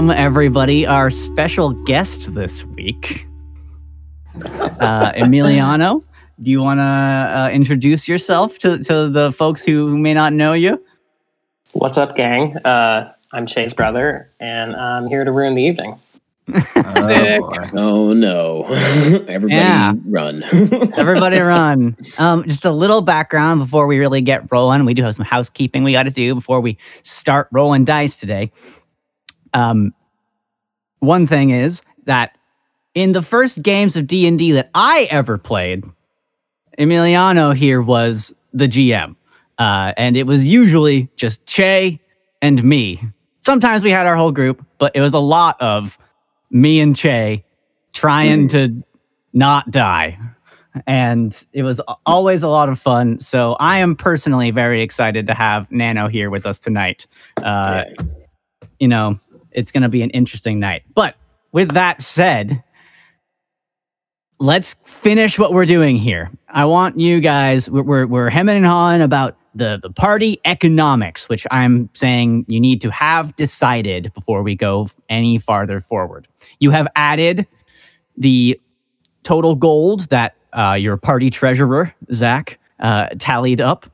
welcome everybody, our special guest this week, uh, Emiliano. Do you want to uh, introduce yourself to, to the folks who, who may not know you? What's up, gang? Uh, I'm Chase Brother, and I'm here to ruin the evening. Oh, boy. Oh no! Everybody Yeah. run! Everybody run. Um, just a little background before we really get rolling. We do have some housekeeping we got to do before we start rolling dice today. Um, one thing is that in the first games of D and D that I ever played, Emiliano here was the GM, uh, and it was usually just Che and me. Sometimes we had our whole group, but it was a lot of me and Che trying to not die and it was always a lot of fun. So I am personally very excited to have Nano here with us tonight. Uh, Yeah. You know, it's going to be an interesting night. But with that said, let's finish what we're doing here. I want you guys. We're we're, we're hemming and hawing about the the party economics, which I'm saying you need to have decided before we go any farther forward. You have added the total gold that uh, your party treasurer Zach uh, tallied up,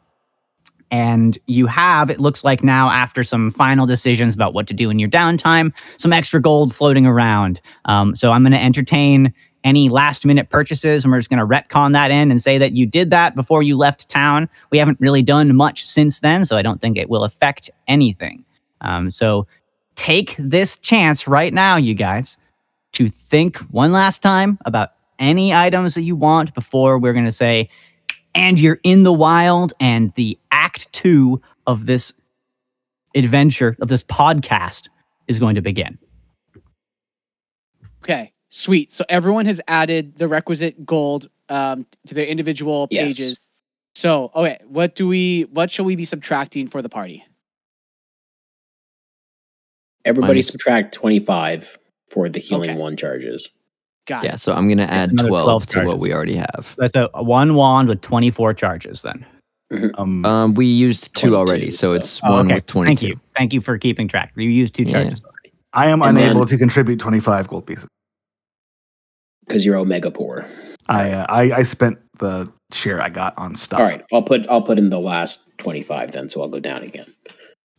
and you have it looks like now after some final decisions about what to do in your downtime, some extra gold floating around. Um, so I'm going to entertain any last minute purchases, and we're just going to retcon that in and say that you did that before you left town. We haven't really done much since then, so I don't think it will affect anything. Um, so take this chance right now, you guys to think one last time about any items that you want before we're going to say, and you're in the wild, and the act two of this adventure, of this podcast, is going to begin. Okay, sweet. So everyone has added the requisite gold um, to their individual Yes. pages. So, okay, what do we? What shall we be subtracting for the party? Everybody Minus- subtract twenty five for the healing Okay. one charges. Got Yeah, it. so I'm gonna add 12, 12 to what we already have. So that's a, a one wand with 24 charges then. Um, Um, we used two already, so so- it's Oh, one okay. with 22. Thank you. Thank you for keeping track. You used two Yeah. charges. I am and unable then- to contribute 25 gold pieces. Because you're omega poor. I, uh, I I spent the share I got on stuff. All right, I'll put I'll put in the last twenty five then, so I'll go down again.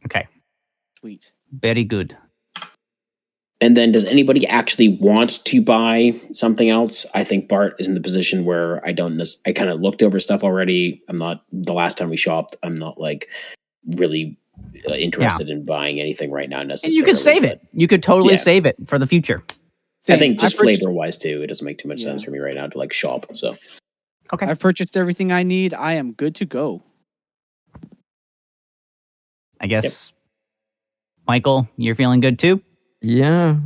Okay. Sweet. Very good. And then, does anybody actually want to buy something else? I think Bart is in the position where I don't. nec- I kind of looked over stuff already. I'm not. The last time we shopped, I'm not like really uh, interested in buying anything right now. And you could save but it. You could totally Yeah. save it for the future. I think just I've flavor wise too. It doesn't make too much sense for me right now to like shop. So Okay. I've purchased everything I need. I am good to go. I guess, Michael, you're feeling good too? Yeah.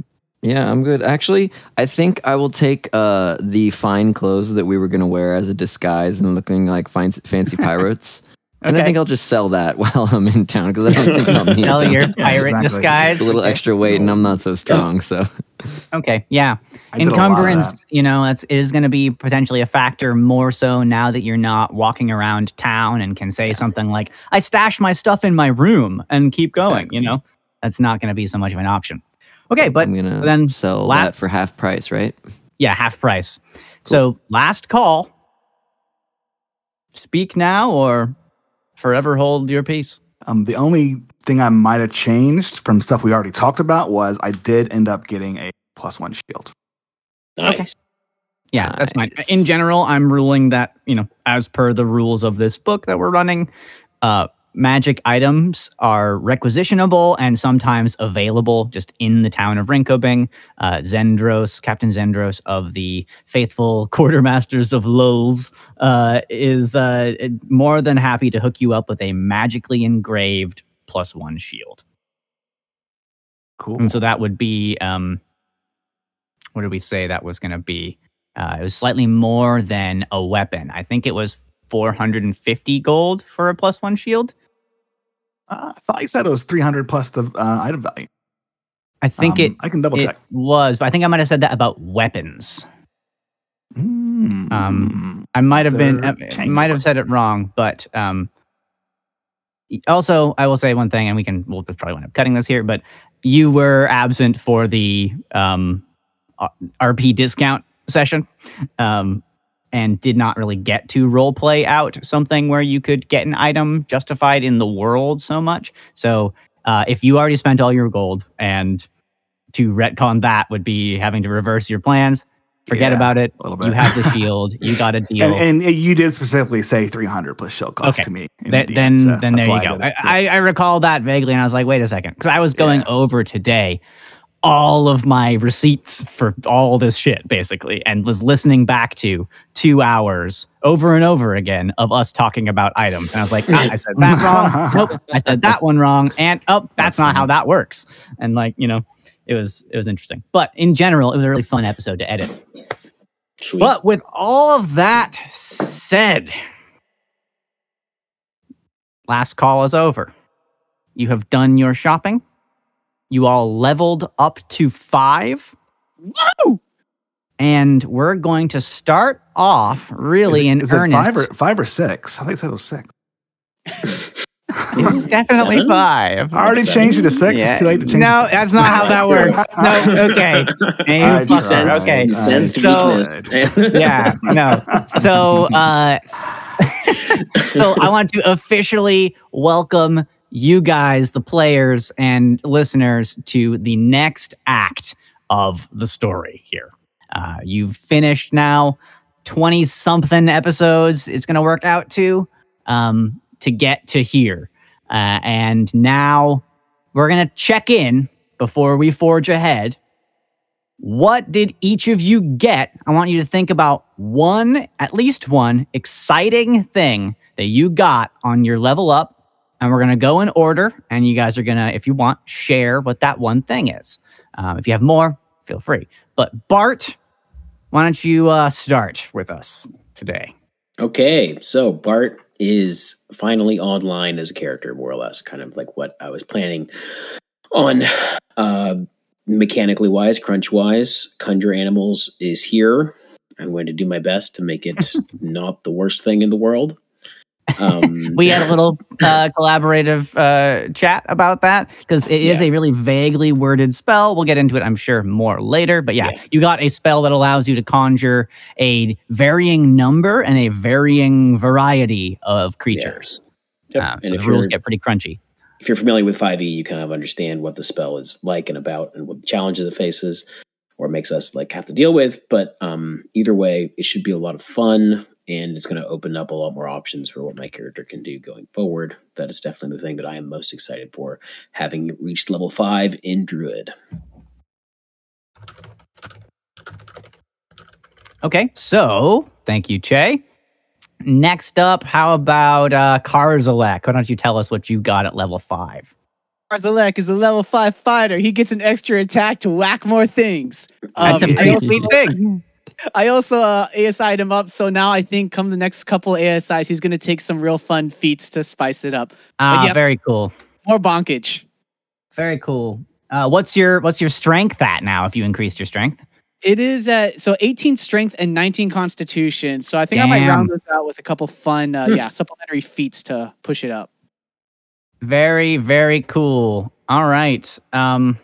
Yeah, I'm good. Actually, I think I will take uh, the fine clothes that we were going to wear as a disguise and looking like fine, fancy pirates. And I think I'll just sell that while I'm in town because I don't think I'll need Sell them. your Yeah, pirate exactly. disguise. It's a little Okay. extra weight and I'm not so strong. So, Okay, yeah. I did a lot of Encumbrance, that. you know, that's is going to be potentially a factor more so now that you're not walking around town and can say something like, "I stashed my stuff in my room" and keep going. Exactly. You know, that's not going to be so much of an option. Okay, but I'm going to then sell last- that for half price, right? yeah, half price. So last call. Speak now or forever hold your peace. Um, the only thing I might have changed from stuff we already talked about was I did end up getting a plus one shield. nice. Okay. Yeah, that's fine. In general, I'm ruling that, you know, as per the rules of this book that we're running, uh, magic items are requisitionable and sometimes available just in the town of Rinkobing. Uh, Zendros, Captain Zendros of the faithful quartermasters of Lulz, uh, is uh, more than happy to hook you up with a magically engraved plus one shield. Cool. And so that would be, um, what did we say that was going to be? Uh, it was slightly more than a weapon. I think it was 450 gold for a plus one shield. Uh, I thought you said it was 300 plus the uh, item value. I think Um, it, I can double check. was, but I think I might have said that about weapons. Mm. um, I might have been, I might have said it wrong, but um, also I will say one thing, and we can, we'll probably wind up cutting this here, but you were absent for the um, RP discount session um, and did not really get to role play out something where you could get an item justified in the world so much. So uh, if you already spent all your gold and to retcon that would be having to reverse your plans, forget Yeah, about it. a little bit. You have the shield. You got a deal. And, and you did specifically say 300 plus shield cost Okay. to me. Th- DM, then so then there you go. I. I, I recall that vaguely, and I was like, wait a second, because I was going Yeah. over today all of my receipts for all this shit basically, and was listening back to two hours over and over again of us talking about items, and I was like, ah, I said that wrong. Nope, I said that one wrong, and oh, that's, That's not how that works. And like you know, it was it was interesting, but in general, it was a really fun episode to edit. Sweet. But with all of that said, last call is over. You have done your shopping. You all leveled up to five. And we're going to start off really is it, in is it earnest. five or five or six? I think it said was six. it was definitely Seven? five. I already Seven? changed it to six. Yeah. It's too late to change No, it. that's not how that works. No, okay. Hey, I you tried. Okay. He sensed So- yeah, no. So, uh, so I want to officially welcome you guys, the players and listeners, to the next act of the story here. Uh, you've finished now 20 something episodes. It's going to work out to um, to get to here. Uh, and now we're going to check in before we forge ahead. What did each of you get? I want you to think about one, at least one exciting thing that you got on your level up. And we're going to go in order. And you guys are going to, if you want, share what that one thing is. Um, if you have more, feel free. But Bart, why don't you uh, start with us today? Okay, so Bart is finally online as a character, more or less, kind of like what I was planning on. Uh, mechanically wise, crunch wise, conjure animals is here. I'm going to do my best to make it not the worst thing in the world. Um, We had a little uh, collaborative uh, chat about that because it is Yeah. a really vaguely worded spell. We'll get into it, I'm sure, more later. But yeah, Yeah. you got a spell that allows you to conjure a varying number and a varying variety of creatures. Yep, Um, and so the rules get pretty crunchy. if you're familiar with 5e, you kind of understand what the spell is like and about and what challenges it faces or makes us like have to deal with. But um, either way, it should be a lot of fun and it's going to open up a lot more options for what my character can do going forward. That is definitely the thing that I am most excited for, having reached level five in Druid. Okay, so thank you, Che. Next up, how about uh, Karzalek? Why don't you tell us what you got at level five? Karzalek is a level five fighter. He gets an extra attack to whack more things. That's Um, a I pretty also- thing. I also uh, ASI'd him up, so now I think come the next couple ASIs, he's going to take some real fun feats to spice it up. Ah, yep. very cool. More bonkage. Very cool. Uh, what's your what's your strength at now? If you increased your strength, It is at so 18 strength and 19 constitution. So I think I might round this out with a couple fun, uh, Hmm. yeah, supplementary feats to push it up. very very cool. All right. Um,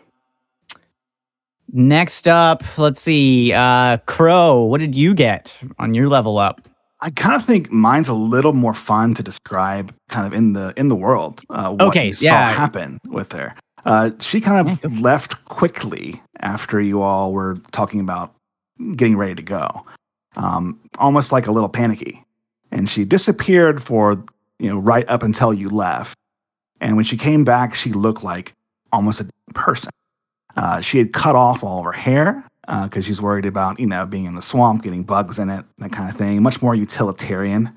next up, let's see. Uh, Crow, what did you get on your level up? I kind of think mine's a little more fun to describe, kind of in the in the world. Uh, what Okay, you yeah. saw happen with her. Uh, she kind of it. left quickly after you all were talking about getting ready to go, um, almost like a little panicky, and she disappeared for you know right up until you left. And when she came back, she looked like almost a different person. Uh, she had cut off all of her hair because she's worried about you know being in the swamp, getting bugs in it, that kind of thing. Much more utilitarian.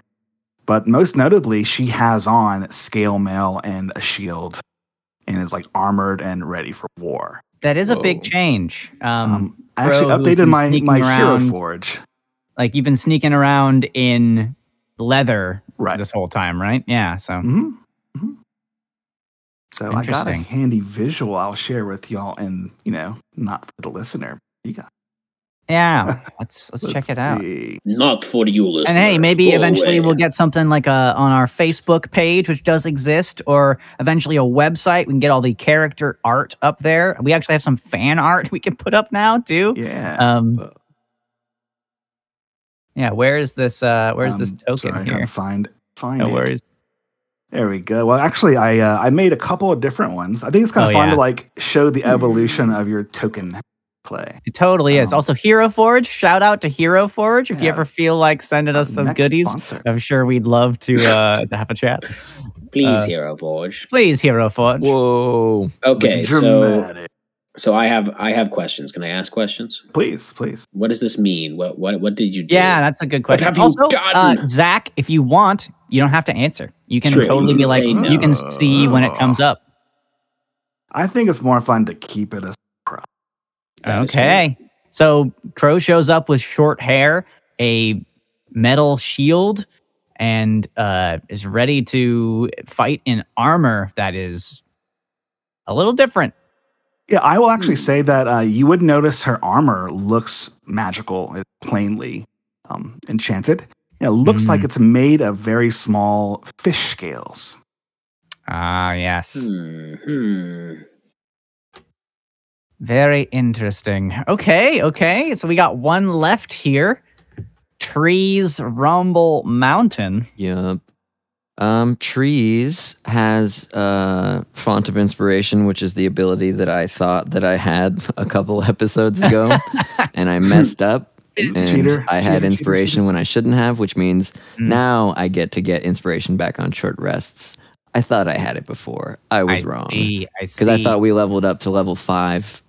But most notably, she has on scale mail and a shield, and is like armored and ready for war. That is a big change. Um, Um, I actually updated been my sneaking my hero forge. like you've been sneaking around in leather Right. this whole time, right? Yeah. So hmm hmm So I got a handy visual I'll share with y'all, and you know, not for the listener. You got Yeah, let's let's, check it out. see. Not for you, listeners. And hey, maybe Go eventually away. we'll get something like a on our Facebook page, which does exist, or eventually a website. We can get all the character art up there. We actually have some fan art we can put up now too. Yeah. Um, yeah. Where is this? Uh, where's this Um, token sorry, I here? gotta Find find No it. worries. There we go. Well, actually, I uh, I made a couple of different ones. I think it's kind of Oh, fun yeah. to like show the evolution of your token play. It totally is. Um, Also, Hero Forge. Shout out to Hero Forge. If you ever feel like sending us some Next goodies, sponsor. I'm sure we'd love to uh, to have a chat. Please, uh, Hero Forge. Please, Hero Forge. Whoa. Okay, so Dramatic. So I have I have questions. Can I ask questions? please, please. What does this mean? What what what did you do? Yeah, that's a good What question. have you also, uh. Zach, if you want, you don't have to answer. You can True, you totally can be like, say you can see when it comes up. I think it's more fun to keep it as That is Okay. So Crow shows up with short hair, a metal shield, and uh, is ready to fight in armor that is a little different. Yeah, I will actually Hmm. say that uh, you would notice her armor looks magical, it's plainly um, enchanted. It looks like Mm. it's made of very small fish scales. Ah, yes. Hmm, hmm. Very interesting. Okay, okay. So we got one left here. Trees Rumble Mountain. Yup. Um, trees has uh font of inspiration, which is the ability that I thought that I had a couple episodes ago, and I messed up. And Cheater, I cheater, had cheater, inspiration cheater. when I shouldn't have, which means Mm. now I get to get inspiration back on short rests. I thought I had it before. I was I wrong see. I see. because I thought we leveled up to level five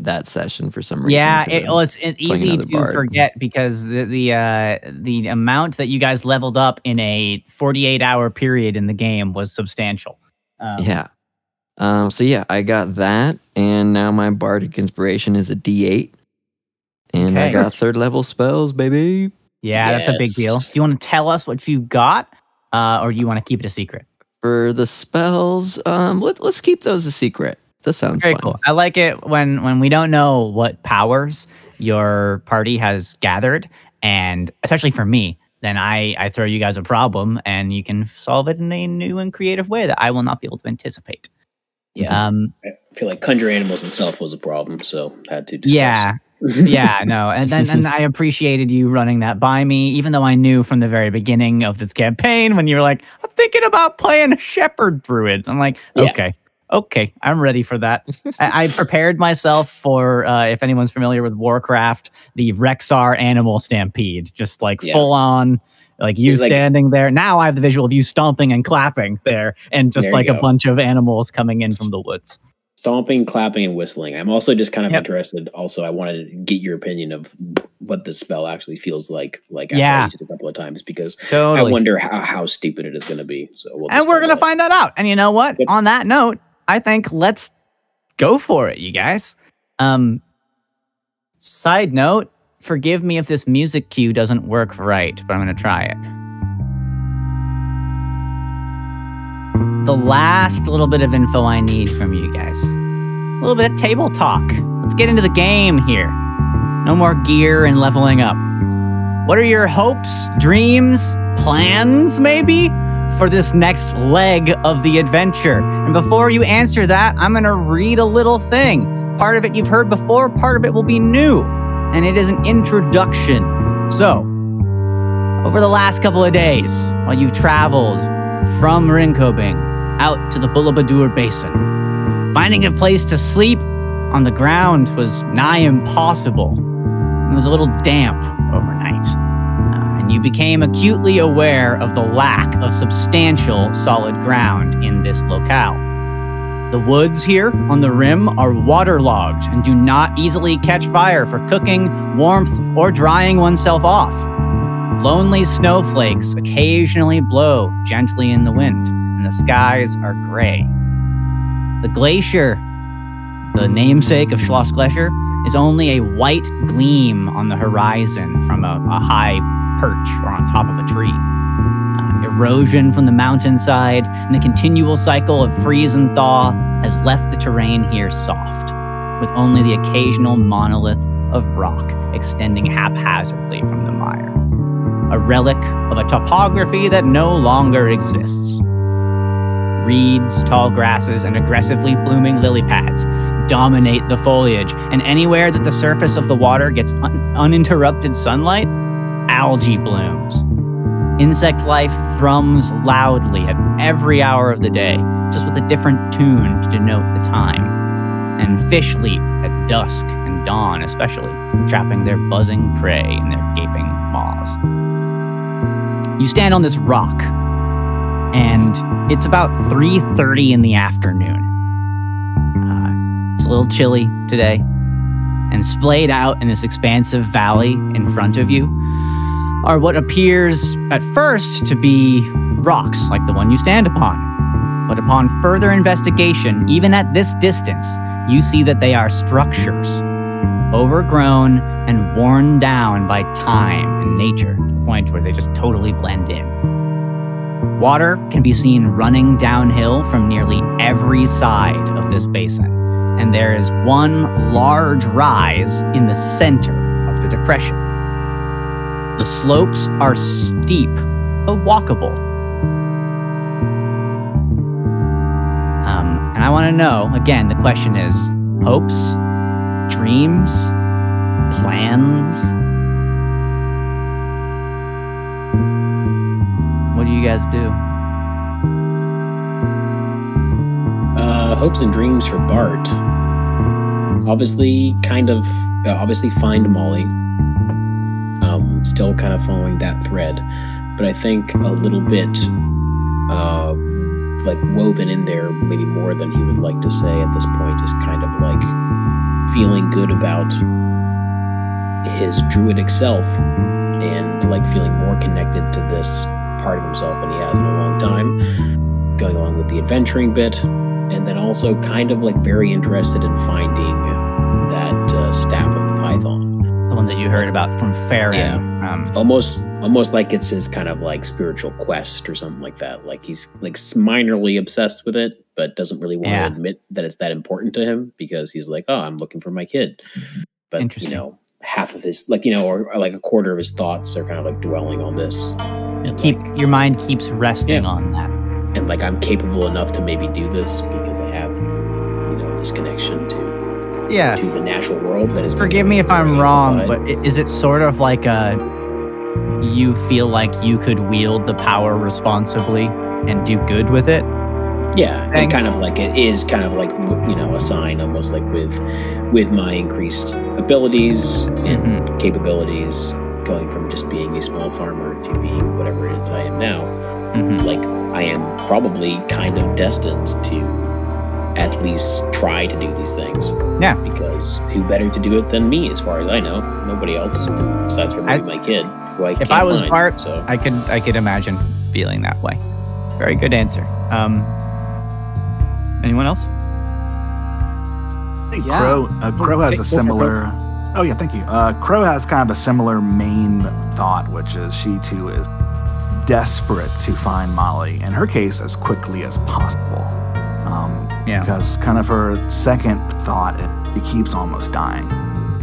that session for some reason. Yeah, it, I'm- well, it's it's easy to bard. forget because the the uh, the amount that you guys leveled up in a 48 hour period in the game was substantial. Um, Yeah. Um, so yeah, I got that, and now my bardic inspiration is a D8, and I got third level spells, baby. yeah, that's a big deal. Do you want to tell us what you got, uh, or do you want to keep it a secret? For the spells, um, let, let's keep those a secret. That sounds Very fun. cool. I like it when when we don't know what powers your party has gathered, and especially for me, then I I throw you guys a problem, and you can solve it in a new and creative way that I will not be able to anticipate. Yeah, Um, I feel like conjure animals itself was a problem, so had to discuss. yeah, yeah, no, and then and I appreciated you running that by me, even though I knew from the very beginning of this campaign when you were like, "I'm thinking about playing a shepherd druid." I'm like, Yeah. okay, okay, I'm ready for that. I, I prepared myself for uh, if anyone's familiar with Warcraft, the Rexxar Animal Stampede, just like Yeah. full on. Like you like- standing there. Now I have the visual of you stomping and clapping there, and just There like a go. bunch of animals coming in from the woods. Stomping, clapping, and whistling. I'm also just kind of Yep. interested. Also, I wanted to get your opinion of what the spell actually feels like. Like after Yeah. I used it a couple of times, because Totally. I wonder how, how stupid it is going to be. So we'll and we're gonna find that out. And you know what? Yep. On that note, I think let's go for it, you guys. Um, side note: forgive me if this music cue doesn't work right, but I'm gonna try it. The last little bit of info I need from you guys. A little bit of table talk. Let's get into the game here. No more gear and leveling up. What are your hopes, dreams, plans, maybe? For this next leg of the adventure. And before you answer that, I'm going to read a little thing. Part of it you've heard before, part of it will be new, and it is an introduction. So, over the last couple of days, while you've traveled from Rinkobing out to the Bullabadur Basin, finding a place to sleep on the ground was nigh impossible. It was a little damp overnight you became acutely aware of the lack of substantial solid ground in this locale. The woods here on the rim are waterlogged and do not easily catch fire for cooking, warmth, or drying oneself off. Lonely snowflakes occasionally blow gently in the wind, and the skies are gray. The glacier, the namesake of Schloss Gletscher, is only a white gleam on the horizon from a, a high perch or on top of a tree. Uh, erosion from the mountainside and the continual cycle of freeze and thaw has left the terrain here soft, with only the occasional monolith of rock extending haphazardly from the mire. A relic of a topography that no longer exists. Reeds, tall grasses, and aggressively blooming lily pads dominate the foliage, and anywhere that the surface of the water gets un- uninterrupted sunlight, algae blooms. Insect life thrums loudly at every hour of the day, just with a different tune to denote the time. And fish leap at dusk and dawn, especially, trapping their buzzing prey in their gaping maws. You stand on this rock, and it's about 3:30 in the afternoon. Uh, it's a little chilly today, and splayed out in this expansive valley in front of you are what appears at first to be rocks like the one you stand upon. But upon further investigation, even at this distance, you see that they are structures, overgrown and worn down by time and nature to the point where they just totally blend in. Water can be seen running downhill from nearly every side of this basin, and there is one large rise in the center of the depression. The slopes are steep, but walkable. Um, and I want to know again, the question is hopes, dreams, plans? What do you guys do? Uh, hopes and dreams for Bart. Obviously, kind of, uh, obviously find Molly. Still kind of following that thread, but I think a little bit, uh, like woven in there, maybe more than he would like to say at this point, is kind of like feeling good about his druidic self and like feeling more connected to this part of himself than he has in a long time. Going along with the adventuring bit, and then also kind of like very interested in finding that uh, staff of the python. One that you heard about from Farron. Yeah. Um, Almost, almost like it's his kind of like spiritual quest or something like that. Like he's like minorly obsessed with it, but doesn't really want Yeah. to admit that it's that important to him because he's like, oh, I'm looking for my kid. But you know, half of his like you know, or, or like a quarter of his thoughts are kind of like dwelling on this. And keep like, your mind keeps resting Yeah. on that. and like I'm capable enough to maybe do this because I have you know this connection to Yeah. to the natural world that is. Forgive me if I'm wrong, but is it sort of like a you feel like you could wield the power responsibly and do good with it? yeah, thing. and kind of like it is kind of like you know a sign almost like with with my increased abilities and Mm-hmm. capabilities, going from just being a small farmer to being whatever it is that I am now. Mhm. Like I am probably kind of destined to at least try to do these things. Yeah. Because who better to do it than me, as far as I know? Nobody else, besides for maybe my kid, who I If can't I was find, Bart, so I could I could imagine feeling that way. Very good answer. Um, anyone else? I think Yeah. Crow, uh, Crow has a go for it, similar. Oh yeah, thank you. Uh, Crow has kind of a similar main thought, which is she too is desperate to find Molly. In her case, as quickly as possible. Um, Yeah. Because kind of her second thought, she keeps almost dying.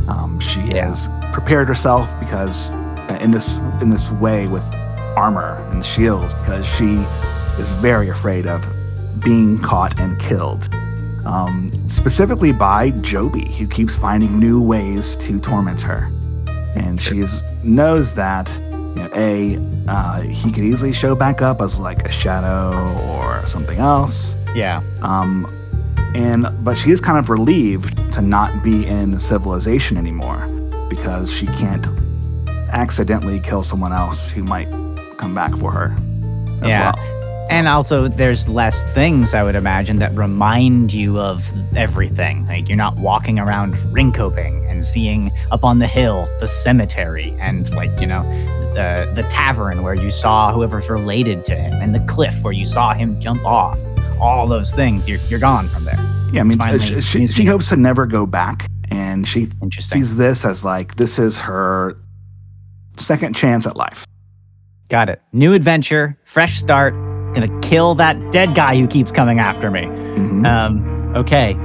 Um, she Yeah. has prepared herself because uh, in this in this way with armor and shields because she is very afraid of being caught and killed um, specifically by Joby, who keeps finding new ways to torment her. And she is, knows that, you know, A, uh, he could easily show back up as like a shadow or something else. Yeah. Um, and but she is kind of relieved to not be in civilization anymore because she can't accidentally kill someone else who might come back for her as Yeah. well. And also, there's less things I would imagine that remind you of everything. Like you're not walking around Rinkobing and seeing up on the hill the cemetery and like you know the the tavern where you saw whoever's related to him and the cliff where you saw him jump off. All those things, you're you're gone from there. Yeah, I mean, Finally, she, she, she hopes to never go back, and she Interesting. sees this as like this is her second chance at life. Got it. New adventure, fresh start. Gonna kill that dead guy who keeps coming after me. Mhm. Um, okay.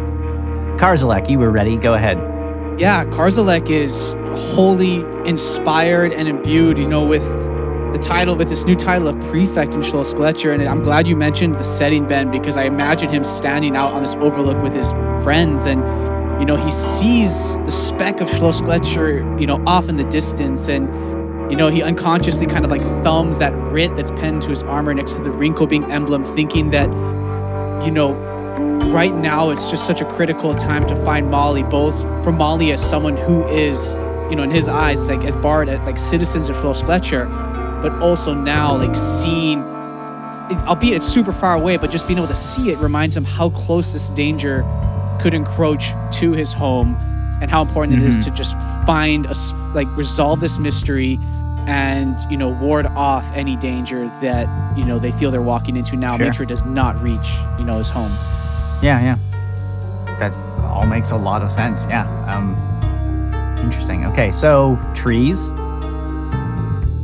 Karzalek, you were ready. Go ahead. yeah, Karzalek is wholly inspired and imbued, you know, with the title, with this new title of prefect in Schloss Gletscher. And I'm glad you mentioned the setting, Ben, because I imagine him standing out on this overlook with his friends and, you know, he sees the speck of Schloss Gletscher, you know, off in the distance. And, you know, he unconsciously kind of like thumbs that writ that's pinned to his armor next to the Rinkelbing emblem, thinking that, you know, right now it's just such a critical time to find Molly, both for Molly as someone who is, you know, in his eyes, like at Bard, at like citizens of Schloss Gletscher, but also now like seeing, albeit it's super far away, but just being able to see it reminds him how close this danger could encroach to his home and how important it is to just find a like resolve this mystery and you know ward off any danger that you know they feel they're walking into now Sure. make sure it does not reach you know his home Yeah, yeah. That all makes a lot of sense. Yeah. Um, interesting. Okay, so trees.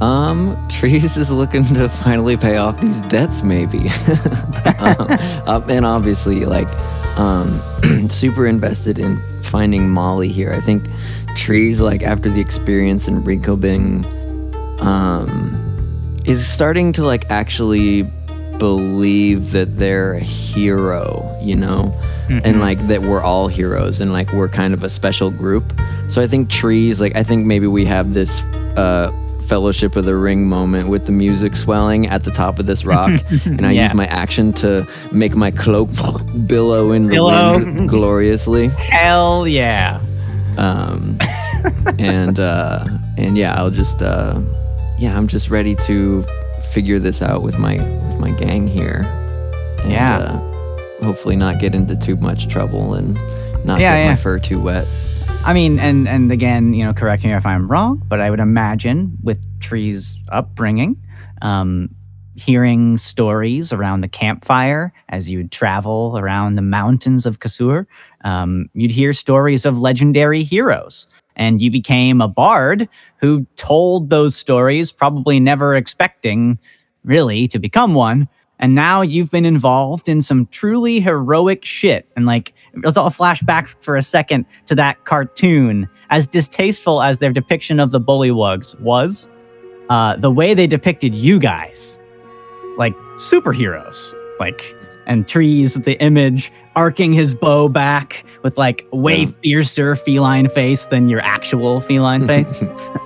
Um, Trees is looking to finally pay off these debts, maybe. um, uh, and obviously, like, um, super invested in finding Molly here. I think Trees, like, after the experience in Rinkobing, um, is starting to, like, actually believe that they're a hero, you know? and like that we're all heroes and like we're kind of a special group. So I think trees, like I think maybe we have this uh fellowship of the ring moment with the music swelling at the top of this rock and I Yeah. use my action to make my cloak billow in the wind gloriously. Hell yeah. Um and uh and yeah, I'll just uh yeah, I'm just ready to figure this out with my with my gang here. And, Yeah. Uh, hopefully not get into too much trouble and not Yeah, get yeah. my fur too wet. I mean, and and again, you know, correct me if I'm wrong, but I would imagine with Tree's upbringing, um, hearing stories around the campfire as you'd travel around the mountains of Kasur, um, you'd hear stories of legendary heroes. And you became a bard who told those stories, probably never expecting really to become one. And now you've been involved in some truly heroic shit. And like, let's all flash back for a second to that cartoon. As distasteful as their depiction of the Bullywugs was, uh, the way they depicted you guys, like superheroes, like, and trees, the image arcing his bow back with like way Yeah. fiercer feline face than your actual feline face.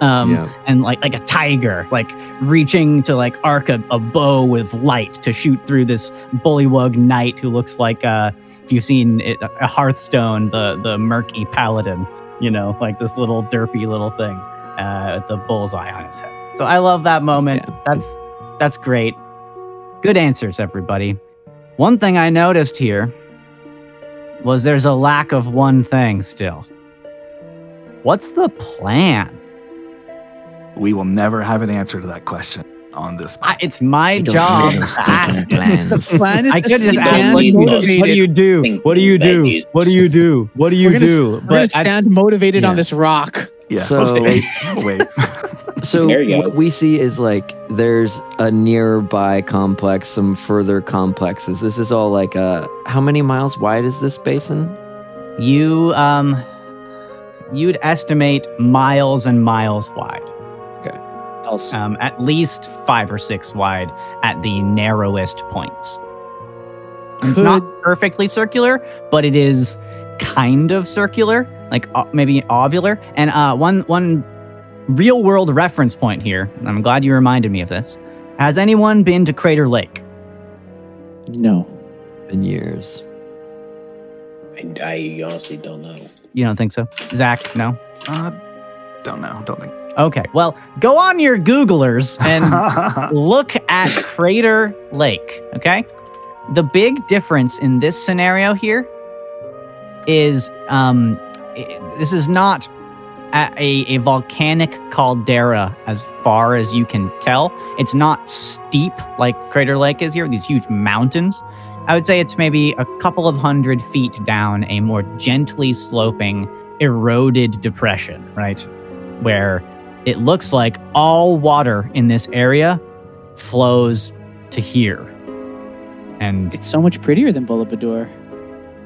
Um, Yeah. and like like a tiger, like reaching to like arc a, a bow with light to shoot through this bullywug knight who looks like uh if you've seen it, a Hearthstone, the the murky paladin, you know, like this little derpy little thing uh, with the bullseye on his head. So I love that moment. Yeah. That's that's great. Good answers, everybody. One thing I noticed here was there's a lack of one thing still. What's the plan? We will never have an answer to that question on this. I, it's my We job to ask. plans. the plan is I to could just ask, stand what do, you, motivated what do you do? What do you do? What do you do? What do you we're gonna, do? we're gonna I- stand motivated yeah. on this rock Yes. So- wait. Wait. So There you go. what we see is like there's a nearby complex, some further complexes. This is all like uh how many miles wide is this basin? you um, you'd estimate miles and miles wide. else. um, at least five or six wide at the narrowest points. It's not perfectly circular, but it is kind of circular, like uh, maybe ovular. And uh, one one real world reference point here. I'm glad you reminded me of this. Has anyone been to Crater Lake? no In years. I, I honestly don't know. You don't think so, Zach? No. uh, don't know. Don't think. Okay. Well, go on your Googlers and look at Crater Lake, okay? The big difference in this scenario here is um, this is not a, a, volcanic caldera as far as you can tell. It's not steep like Crater Lake is here, these huge mountains. I would say it's maybe a couple of hundred feet down a more gently sloping, eroded depression, right? Where it looks like all water in this area flows to here. And it's so much prettier than Bullabadur.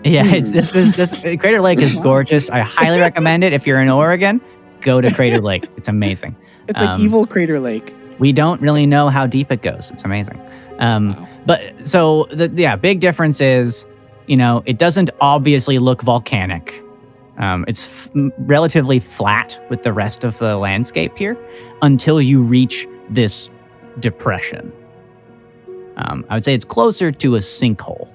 Yeah, it's this is this Crater Lake is gorgeous. I highly recommend it if you're in Oregon. Go to Crater Lake. It's amazing. It's like Um, evil Crater Lake. We don't really know how deep it goes. It's amazing. Um, Wow. But so the yeah, big difference is, you know, it doesn't obviously look volcanic. Um, it's f- m- relatively flat with the rest of the landscape here until you reach this depression. Um, I would say it's closer to a sinkhole.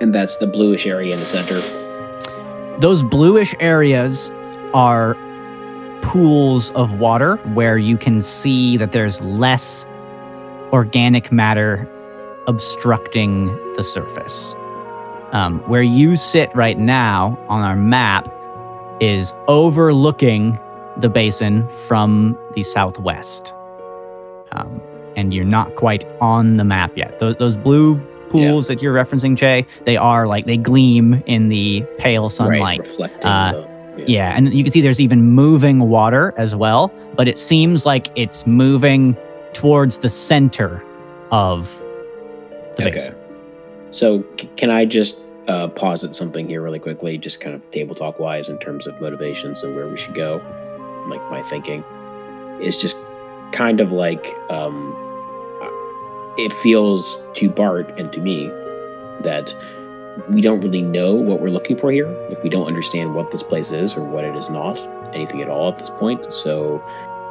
And that's the bluish area in the center. Those bluish areas are pools of water where you can see that there's less organic matter obstructing the surface. Um, where you sit right now on our map is overlooking the basin from the southwest. Um, and you're not quite on the map yet. Those, those blue pools that you're referencing, Jay, they are like they gleam in the pale sunlight. Right, reflecting Uh, the, Yeah, and you can see there's even moving water as well, but it seems like it's moving towards the center of the Okay. basin. So c- can I just uh, posit something here really quickly, just kind of table talk wise in terms of motivations and where we should go? Like my thinking is just kind of like um, it feels to Bart and to me that we don't really know what we're looking for here. Like we don't understand what this place is or what it is not, anything at all at this point. So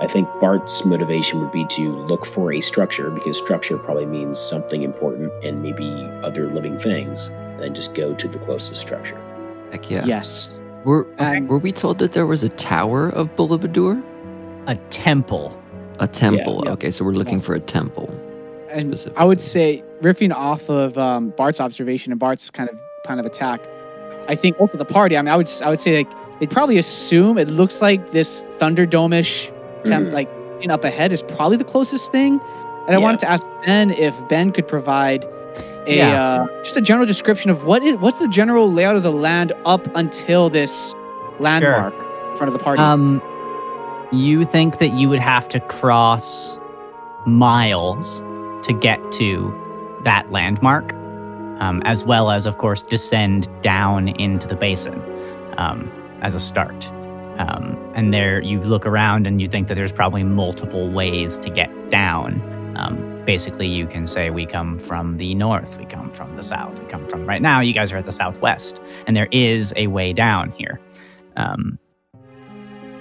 I think Bart's motivation would be to look for a structure because structure probably means something important and maybe other living things. Then just go to the closest structure. Heck yeah. Yes. Were And- um, were we told that there was a tower of Bullabadur? A temple. A temple. yeah. Okay, so we're looking Yes. for a temple. And I would say, riffing off of um, Bart's observation and Bart's kind of plan of attack, I think also the party. I mean, I would I would say like they'd probably assume it looks like this Thunderdome-ish temp, Mhm. like thing up ahead is probably the closest thing. And I Yeah. wanted to ask Ben if Ben could provide a Yeah. uh, just a general description of what is what's the general layout of the land up until this landmark in front of the party. Um, you think that you would have to cross miles to get to that landmark, um, as well as, of course, descend down into the basin um, as a start. Um, and there, you look around and you think that there's probably multiple ways to get down. Um, basically, you can say we come from the north, we come from the south, we come from right now. You guys are at the southwest, and there is a way down here. Um,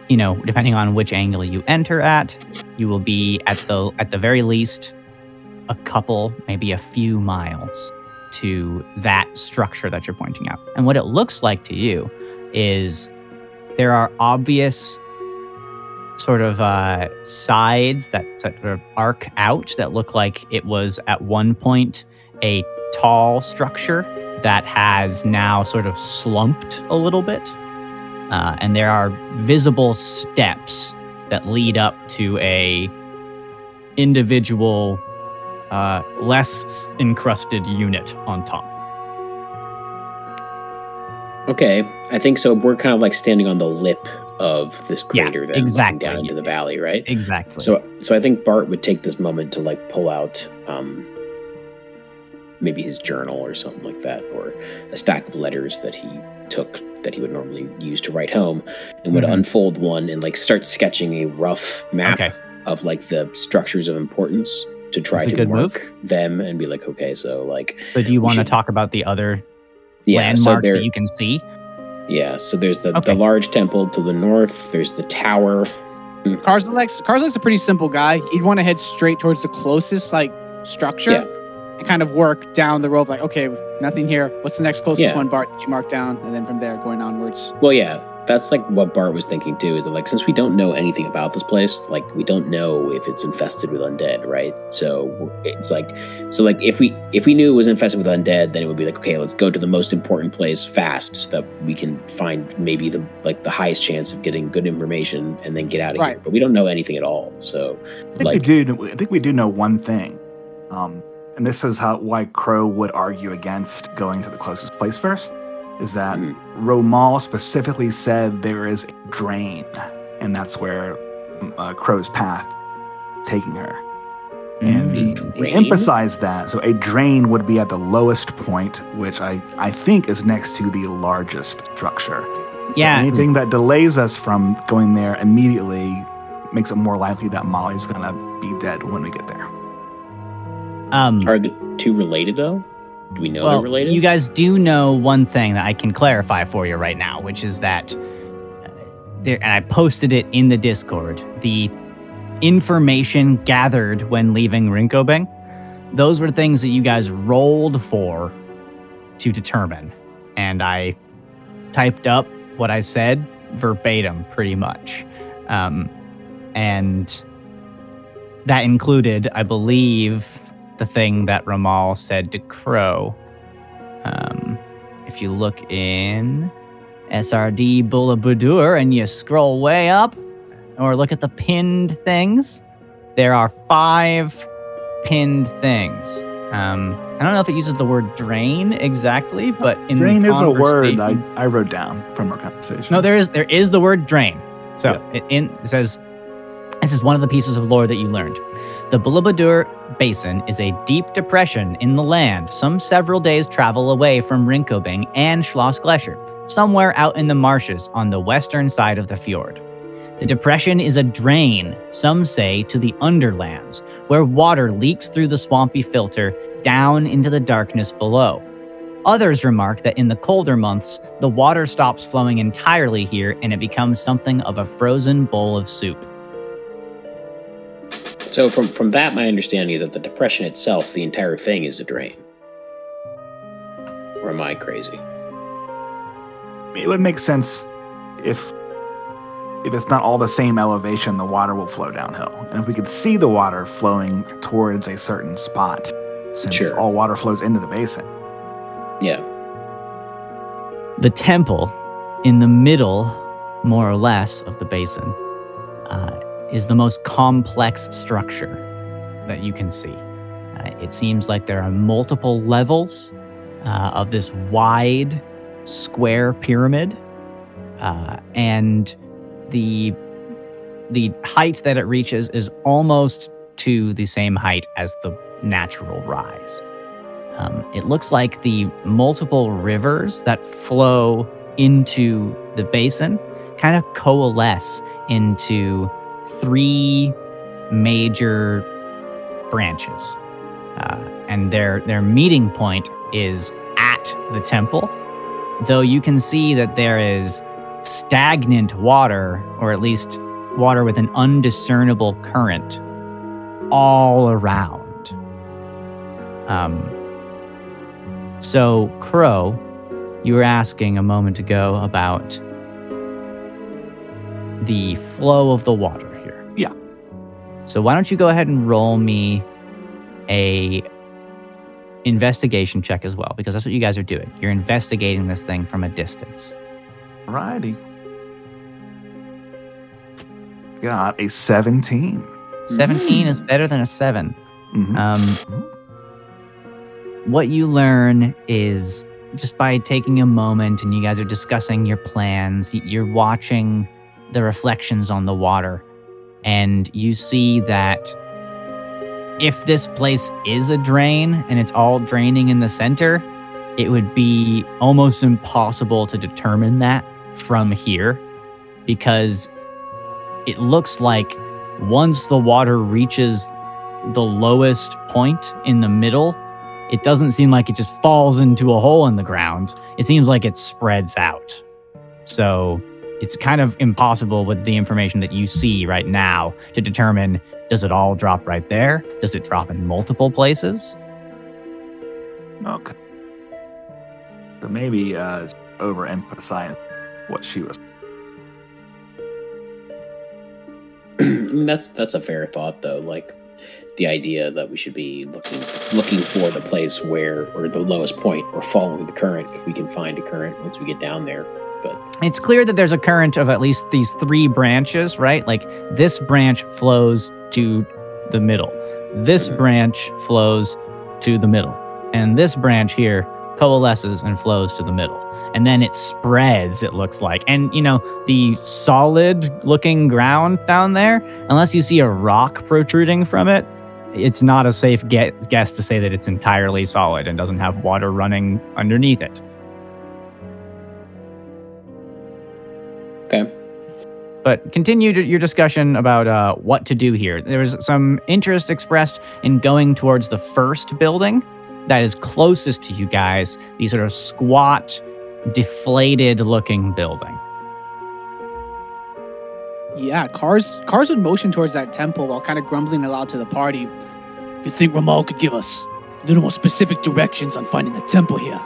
you know, depending on which angle you enter at, you will be at the at the very least a couple, maybe a few miles to that structure that you're pointing out. And what it looks like to you is there are obvious sort of uh, sides that sort of arc out that look like it was at one point a tall structure that has now sort of slumped a little bit. Uh, and there are visible steps that lead up to a individual uh, less encrusted unit on top Okay, I think so. We're kind of like standing on the lip of this Yeah, crater, then looking exactly. down into the valley, right? exactly So, so I think Bart would take this moment to like pull out, um, maybe his journal or something like that, or a stack of letters that he took that he would normally use to write home, and would Mhm. unfold one and like start sketching a rough map okay of like the structures of importance to try to good mark move. them and be like, okay, so like, so do you want to should- talk about the other yeah, so landmarks there, that you can see yeah, so there's the Okay. the large temple to the north. There's the tower. Karzalek's Karzalek's a pretty simple guy. He'd want to head straight towards the closest like structure Yeah. and kind of work down the road. Like, okay, nothing here. What's the next closest Yeah. one, Bart? That you mark down, and then from there going onwards. Well, yeah, that's like what Bart was thinking too. Is that like since we don't know anything about this place, like we don't know if it's infested with undead, right? So it's like, so like if we if we knew it was infested with undead, then it would be like, okay, let's go to the most important place fast, so that we can find maybe the like the highest chance of getting good information and then get out of here. But we don't know anything at all, so I think like, we do. I think we do know one thing, um, and this is how why Crow would argue against going to the closest place first. Is that Mhm. Romal specifically said there is a drain, and that's where mm, uh, Crow's path taking her. And he, he emphasized that. So a drain would be at the lowest point, which I, I think is next to the largest structure. So Yeah. anything that delays us from going there immediately makes it more likely that Molly's gonna be dead when we get there. Um, Are the two related though? Do we know well, they're related? you guys do know one thing that I can clarify for you right now, which is that uh, there, and I posted it in the Discord. The information gathered when leaving Rinkobing, those were things that you guys rolled for to determine, and I typed up what I said verbatim, pretty much, um, and that included, I believe, the thing that Ramal said to Crow. Um, if you look in SRD Bullabadur and you scroll way up, or look at the pinned things, there are five pinned things. Um, I don't know if it uses the word drain exactly, but in drain is a word I, I wrote down from our conversation. no, there is there is the word drain. So it, in, it says this is one of the pieces of lore that you learned. The Bullabadur Basin is a deep depression in the land, some several days' travel away from Rinkobing and Schloss Gletscher, somewhere out in the marshes on the western side of the fjord. The depression is a drain, some say, to the underlands, where water leaks through the swampy filter down into the darkness below. Others remark that in the colder months, the water stops flowing entirely here and it becomes something of a frozen bowl of soup. So from from that, my understanding is that the depression itself, the entire thing, is a drain. Or am I crazy? it would make sense if if it's not all the same elevation, the water will flow downhill. And if we could see the water flowing towards a certain spot, since Sure. all water flows into the basin. Yeah. The temple, in the middle, more or less, of the basin, uh, is the most complex structure that you can see. Uh, it seems like there are multiple levels uh, of this wide square pyramid, uh, and the the height that it reaches is almost to the same height as the natural rise. Um, it looks like the multiple rivers that flow into the basin kind of coalesce into three major branches, uh, and their their meeting point is at the temple. Though you can see that there is stagnant water, or at least water with an undiscernible current, all around. Um, so, Crow, you were asking a moment ago about the flow of the water. So, why don't you go ahead and roll me a investigation check as well because that's what you guys are doing. You're investigating this thing from a distance. Righty. Got a 17. 17 is better than a 7. Mhm. Um, what you learn is just by taking a moment and you guys are discussing your plans, you're watching the reflections on the water, and you see that if this place is a drain and it's all draining in the center, it would be almost impossible to determine that from here because it looks like once the water reaches the lowest point in the middle, it doesn't seem like it just falls into a hole in the ground. It seems like it spreads out. So it's kind of impossible with the information that you see right now to determine does it all drop right there? Does it drop in multiple places? Okay. So maybe uh, overemphasize what she was. that's that's a fair thought though. Like the idea that we should be looking looking for the place where or the lowest point or following the current if we can find a current once we get down there. But It's clear that there's a current of at least these three branches, right? Like this branch flows to the middle, this Mhm. branch flows to the middle, and this branch here coalesces and flows to the middle. And then it spreads, it looks like. And, you know, the solid looking ground down there, unless you see a rock protruding from it, it's not a safe guess to say that it's entirely solid and doesn't have water running underneath it. Okay. But continue your discussion about uh, what to do here. There was some interest expressed in going towards the first building that is closest to you guys, the sort of squat, deflated looking building. Yeah, cars cars would motion towards that temple while kind of grumbling aloud to the party. You think Ramal could give us a little more specific directions on finding the temple here?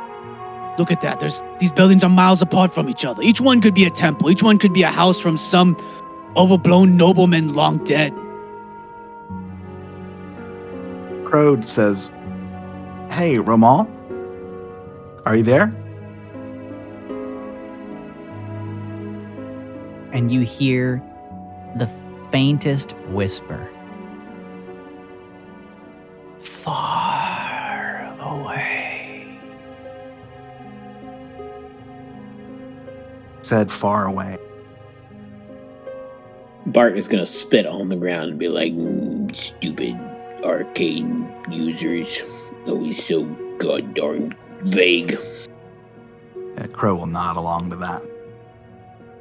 Look at that. There's these buildings are miles apart from each other. Each one could be a temple. Each one could be a house from some overblown nobleman long dead. Crow says, Hey, Ramal, are you there? And you hear the faintest whisper. Far Said far away. Bart is gonna spit on the ground and be like, "Mm, "Stupid arcane users, always so god darn vague." Yeah, Crow will nod along to that.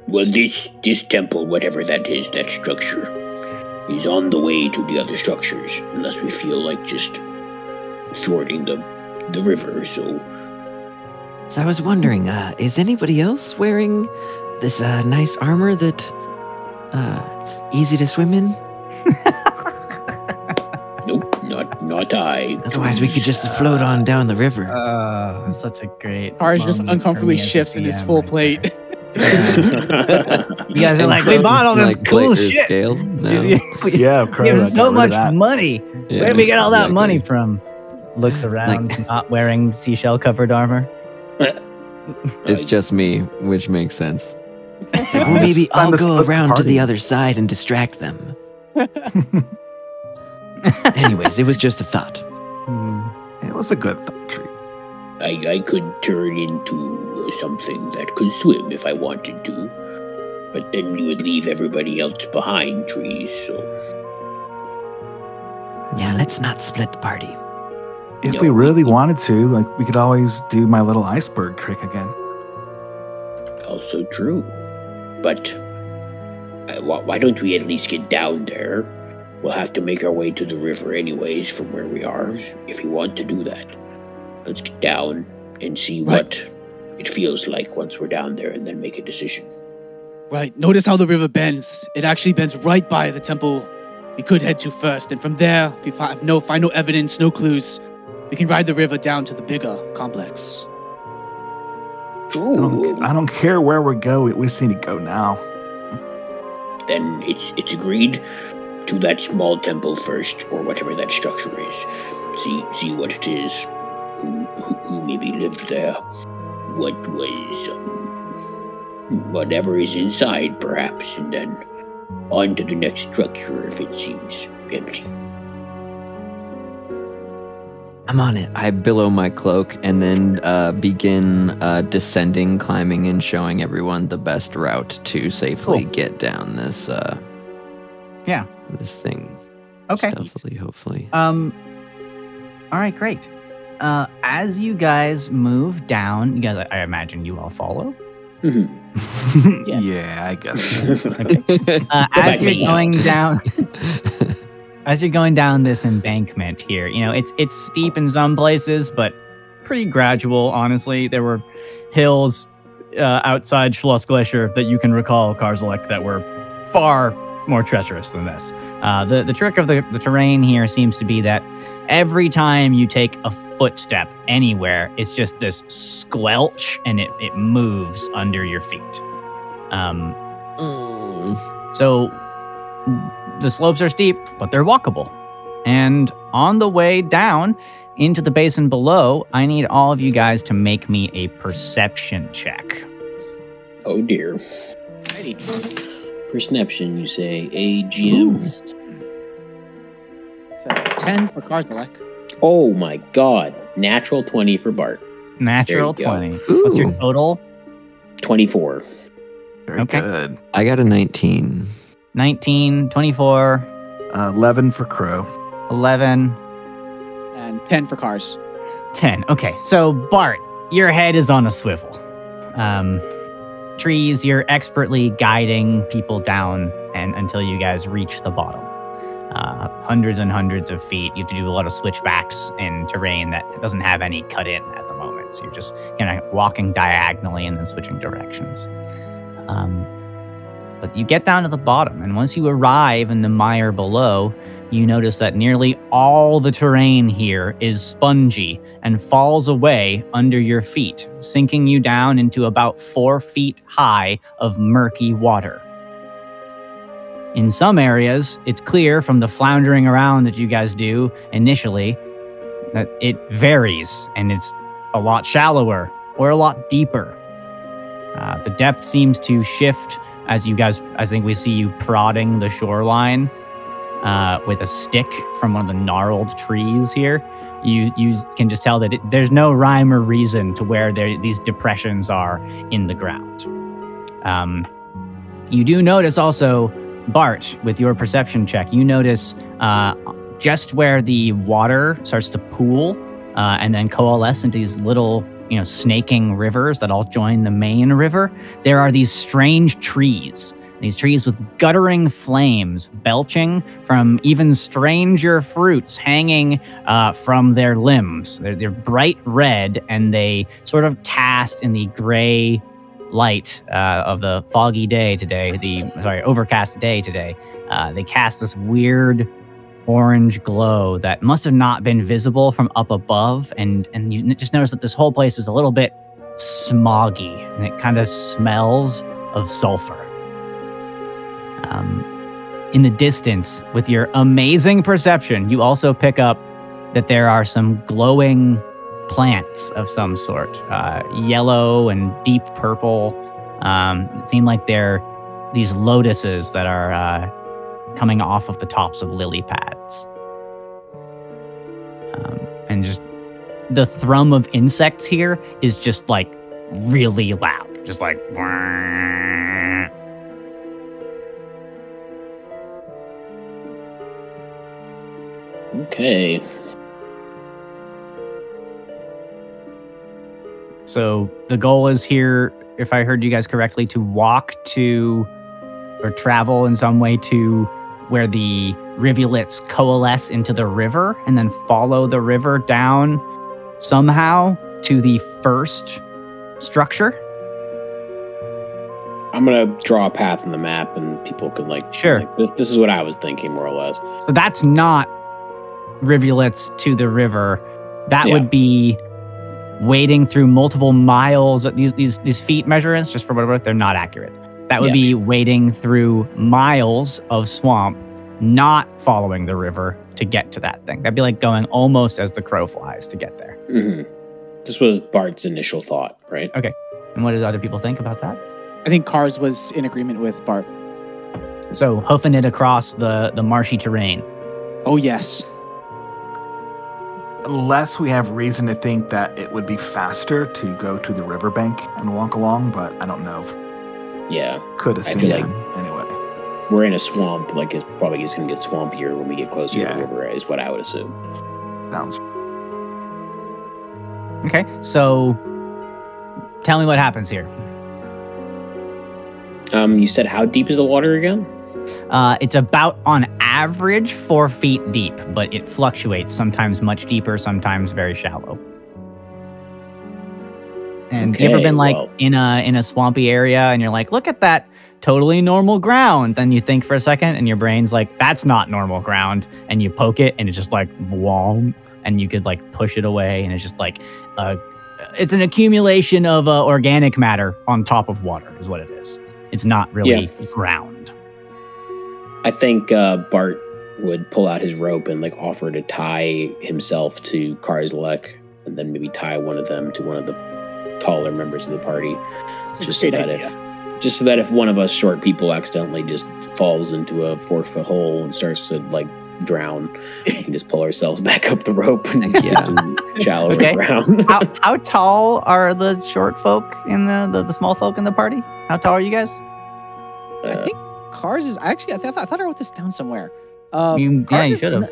Well, this this temple, whatever that is, that structure, is on the way to the other structures, unless we feel like just thwarting the the river. So So I was wondering, uh, is anybody else wearing this uh, nice armor that uh, it's easy to swim in? nope, not not I. Otherwise, we could just float on down the river. Uh, such a great. Cars just uncomfortably me as a shifts in his full right plate. You guys are like, we bought all this like, cool shit. Scale? No. we Yeah, Crow. we I have so much money. Yeah, Where did we get all that money exactly. from? Looks around, not wearing seashell covered armor. It's just me, which makes sense. Yeah, Or maybe I'll go split the around to the other side and distract them. Anyways, it was just a thought. Hmm. It was a good thought tree. I, I could turn into something that could swim if I wanted to, but then you would leave everybody else behind trees. So Yeah, let's not split the party. If No, we we- really wanted to, like, we could always do my little iceberg trick again. also true. But uh, why, why don't we at least get down there? We'll have to make our way to the river anyways from where we are. If you want to do that, let's get down and see Right. what it feels like once we're down there, and then make a decision. Right. Notice how the river bends. It actually bends right by the temple we could head to first. And from there, if we find no, find no evidence, no clues, we can ride the river down to the bigger complex. I don't, I don't care where we go. We just need to go now. then it's it's agreed to that small temple first, or whatever that structure is. See see what it is. Who, who, who maybe lived there? What was um, whatever is inside, perhaps, and then on to the next structure if it seems empty. I'm on it. I billow my cloak and then uh, begin uh, descending, climbing, and showing everyone the best route to safely Cool. get down this. Uh, Yeah. This thing. Okay. Stealthily, hopefully. Um. All right, great. Uh, as you guys move down, you guys, I, I imagine you all follow. Yes. Yeah, I guess. Uh, as you're going down, as you're going down this embankment here, you know it's it's steep in some places, but pretty gradual. Honestly, there were hills uh, outside Schloss Gletscher that you can recall, Karzalek, that were far more treacherous than this. Uh, the the trick of the, the terrain here seems to be that every time you take a footstep anywhere, it's just this squelch and it, it moves under your feet. Um, Mm. so the slopes are steep, but they're walkable. And on the way down into the basin below, I need all of you guys to make me a perception check. oh dear. Perception, you say? AGM. It's a 10 for Karzalek. Oh my god. Natural 20 for Bart. Natural There you 20. What's your Ooh. total? 24. Very Okay. good. I got a 19. 19, 24, Uh, 11 for Crow. 11, and ten for cars. 10. Okay, so Bart, your head is on a swivel. Um, trees, you're expertly guiding people down and until you guys reach the bottom. Uh, hundreds and hundreds of feet. You have to do a lot of switchbacks in terrain that doesn't have any cut in at the moment. So you're just kind of walking diagonally and then switching directions. Um, but you get down to the bottom, and once you arrive in the mire below, you notice that nearly all the terrain here is spongy and falls away under your feet, sinking you down into about four feet high of murky water. In some areas, it's clear from the floundering around that you guys do initially that it varies and it's a lot shallower or a lot deeper. Uh, the depth seems to shift as you guys, I think we see you prodding the shoreline uh, with a stick from one of the gnarled trees here. You you can just tell that it, there's no rhyme or reason to where these depressions are in the ground. Um, you do notice also, Bart, with your perception check, you notice uh, just where the water starts to pool uh, and then coalesce into these little, you know, snaking rivers that all join the main river. There are these strange trees these trees with guttering flames belching from even stranger fruits hanging uh, from their limbs. They're, they're bright red and they sort of cast in the gray light uh, of the foggy day today, the sorry, overcast day today. Uh, they cast this weird orange glow that must have not been visible from up above. And, and you just notice that this whole place is a little bit smoggy and it kind of smells of sulfur um, in the distance with your amazing perception, you also pick up that there are some glowing plants of some sort, uh, yellow and deep purple. Um, it seemed like they're these lotuses that are uh, coming off of the tops of lily pads. Um, and just the thrum of insects here is just like really loud, just like. Okay. So the goal is here, if I heard you guys correctly, to walk to or travel in some way to where the rivulets coalesce into the river and then follow the river down somehow to the first structure. I'm gonna draw a path in the map, and people can like. Sure. like, this this is what I was thinking, more or less. So that's not rivulets to the river. That Yeah. would be wading through multiple miles. These these these feet measurements, just for whatever, they're not accurate. That would Yeah. be wading through miles of swamp, not following the river to get to that thing. That'd be like going almost as the crow flies to get there. hmm This was Bart's initial thought, right? Okay. And what did other people think about that? I think Cars was in agreement with Bart. So hoofing it across the the marshy terrain. Oh yes. Unless we have reason to think that it would be faster to go to the riverbank and walk along, but I don't know. Yeah, Could I assume like- anyway. we're in a swamp. Like it's probably just gonna get swampier when we get closer to Yeah. the river. Is what I would assume. Sounds Okay, so tell me what happens here. Um, you said how deep is the water again? Uh, it's about on average four feet deep, but it fluctuates. Sometimes much deeper, sometimes very shallow. And you ever been like well- in a in a swampy area, and you're like, look at that totally normal ground. Then you think for a second, and your brain's like, that's not normal ground, and you poke it, and it's just like womp, and you could like push it away, and it's just like, uh, it's an accumulation of uh, organic matter on top of water, is what it is. It's not really ground. I think uh, Bart would pull out his rope and like offer to tie himself to Karzalek, and then maybe tie one of them to one of the taller members of the party, It's a just so that idea. if just so that if one of us short people accidentally just falls into a four foot hole and starts to like drown, we can just pull ourselves back up the rope and Heck yeah. shallower Okay. ground. how, how tall are the short folk in the, the the small folk in the party? How tall are you guys? I Uh, think Cars is actually. I, th- I thought I wrote this down somewhere. Um, You- yeah, you should've.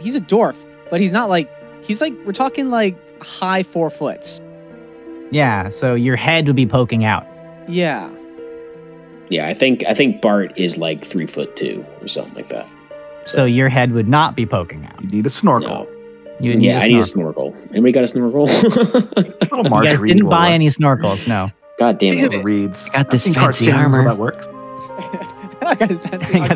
he's a dwarf, but he's not like he's like we're talking like high four foots. Yeah, so your head would be poking out. Yeah. Yeah, I think I think Bart is like three foot two or something like that. So your head would not be poking out. You need a snorkel. No. You would Yeah, I need a snorkel. snorkel. Anybody got a snorkel? A little You guys didn't buy work. any snorkels, no. God damn Think of it. the reeds. Got this I've seen fancy cartoons armor. That works. I'll give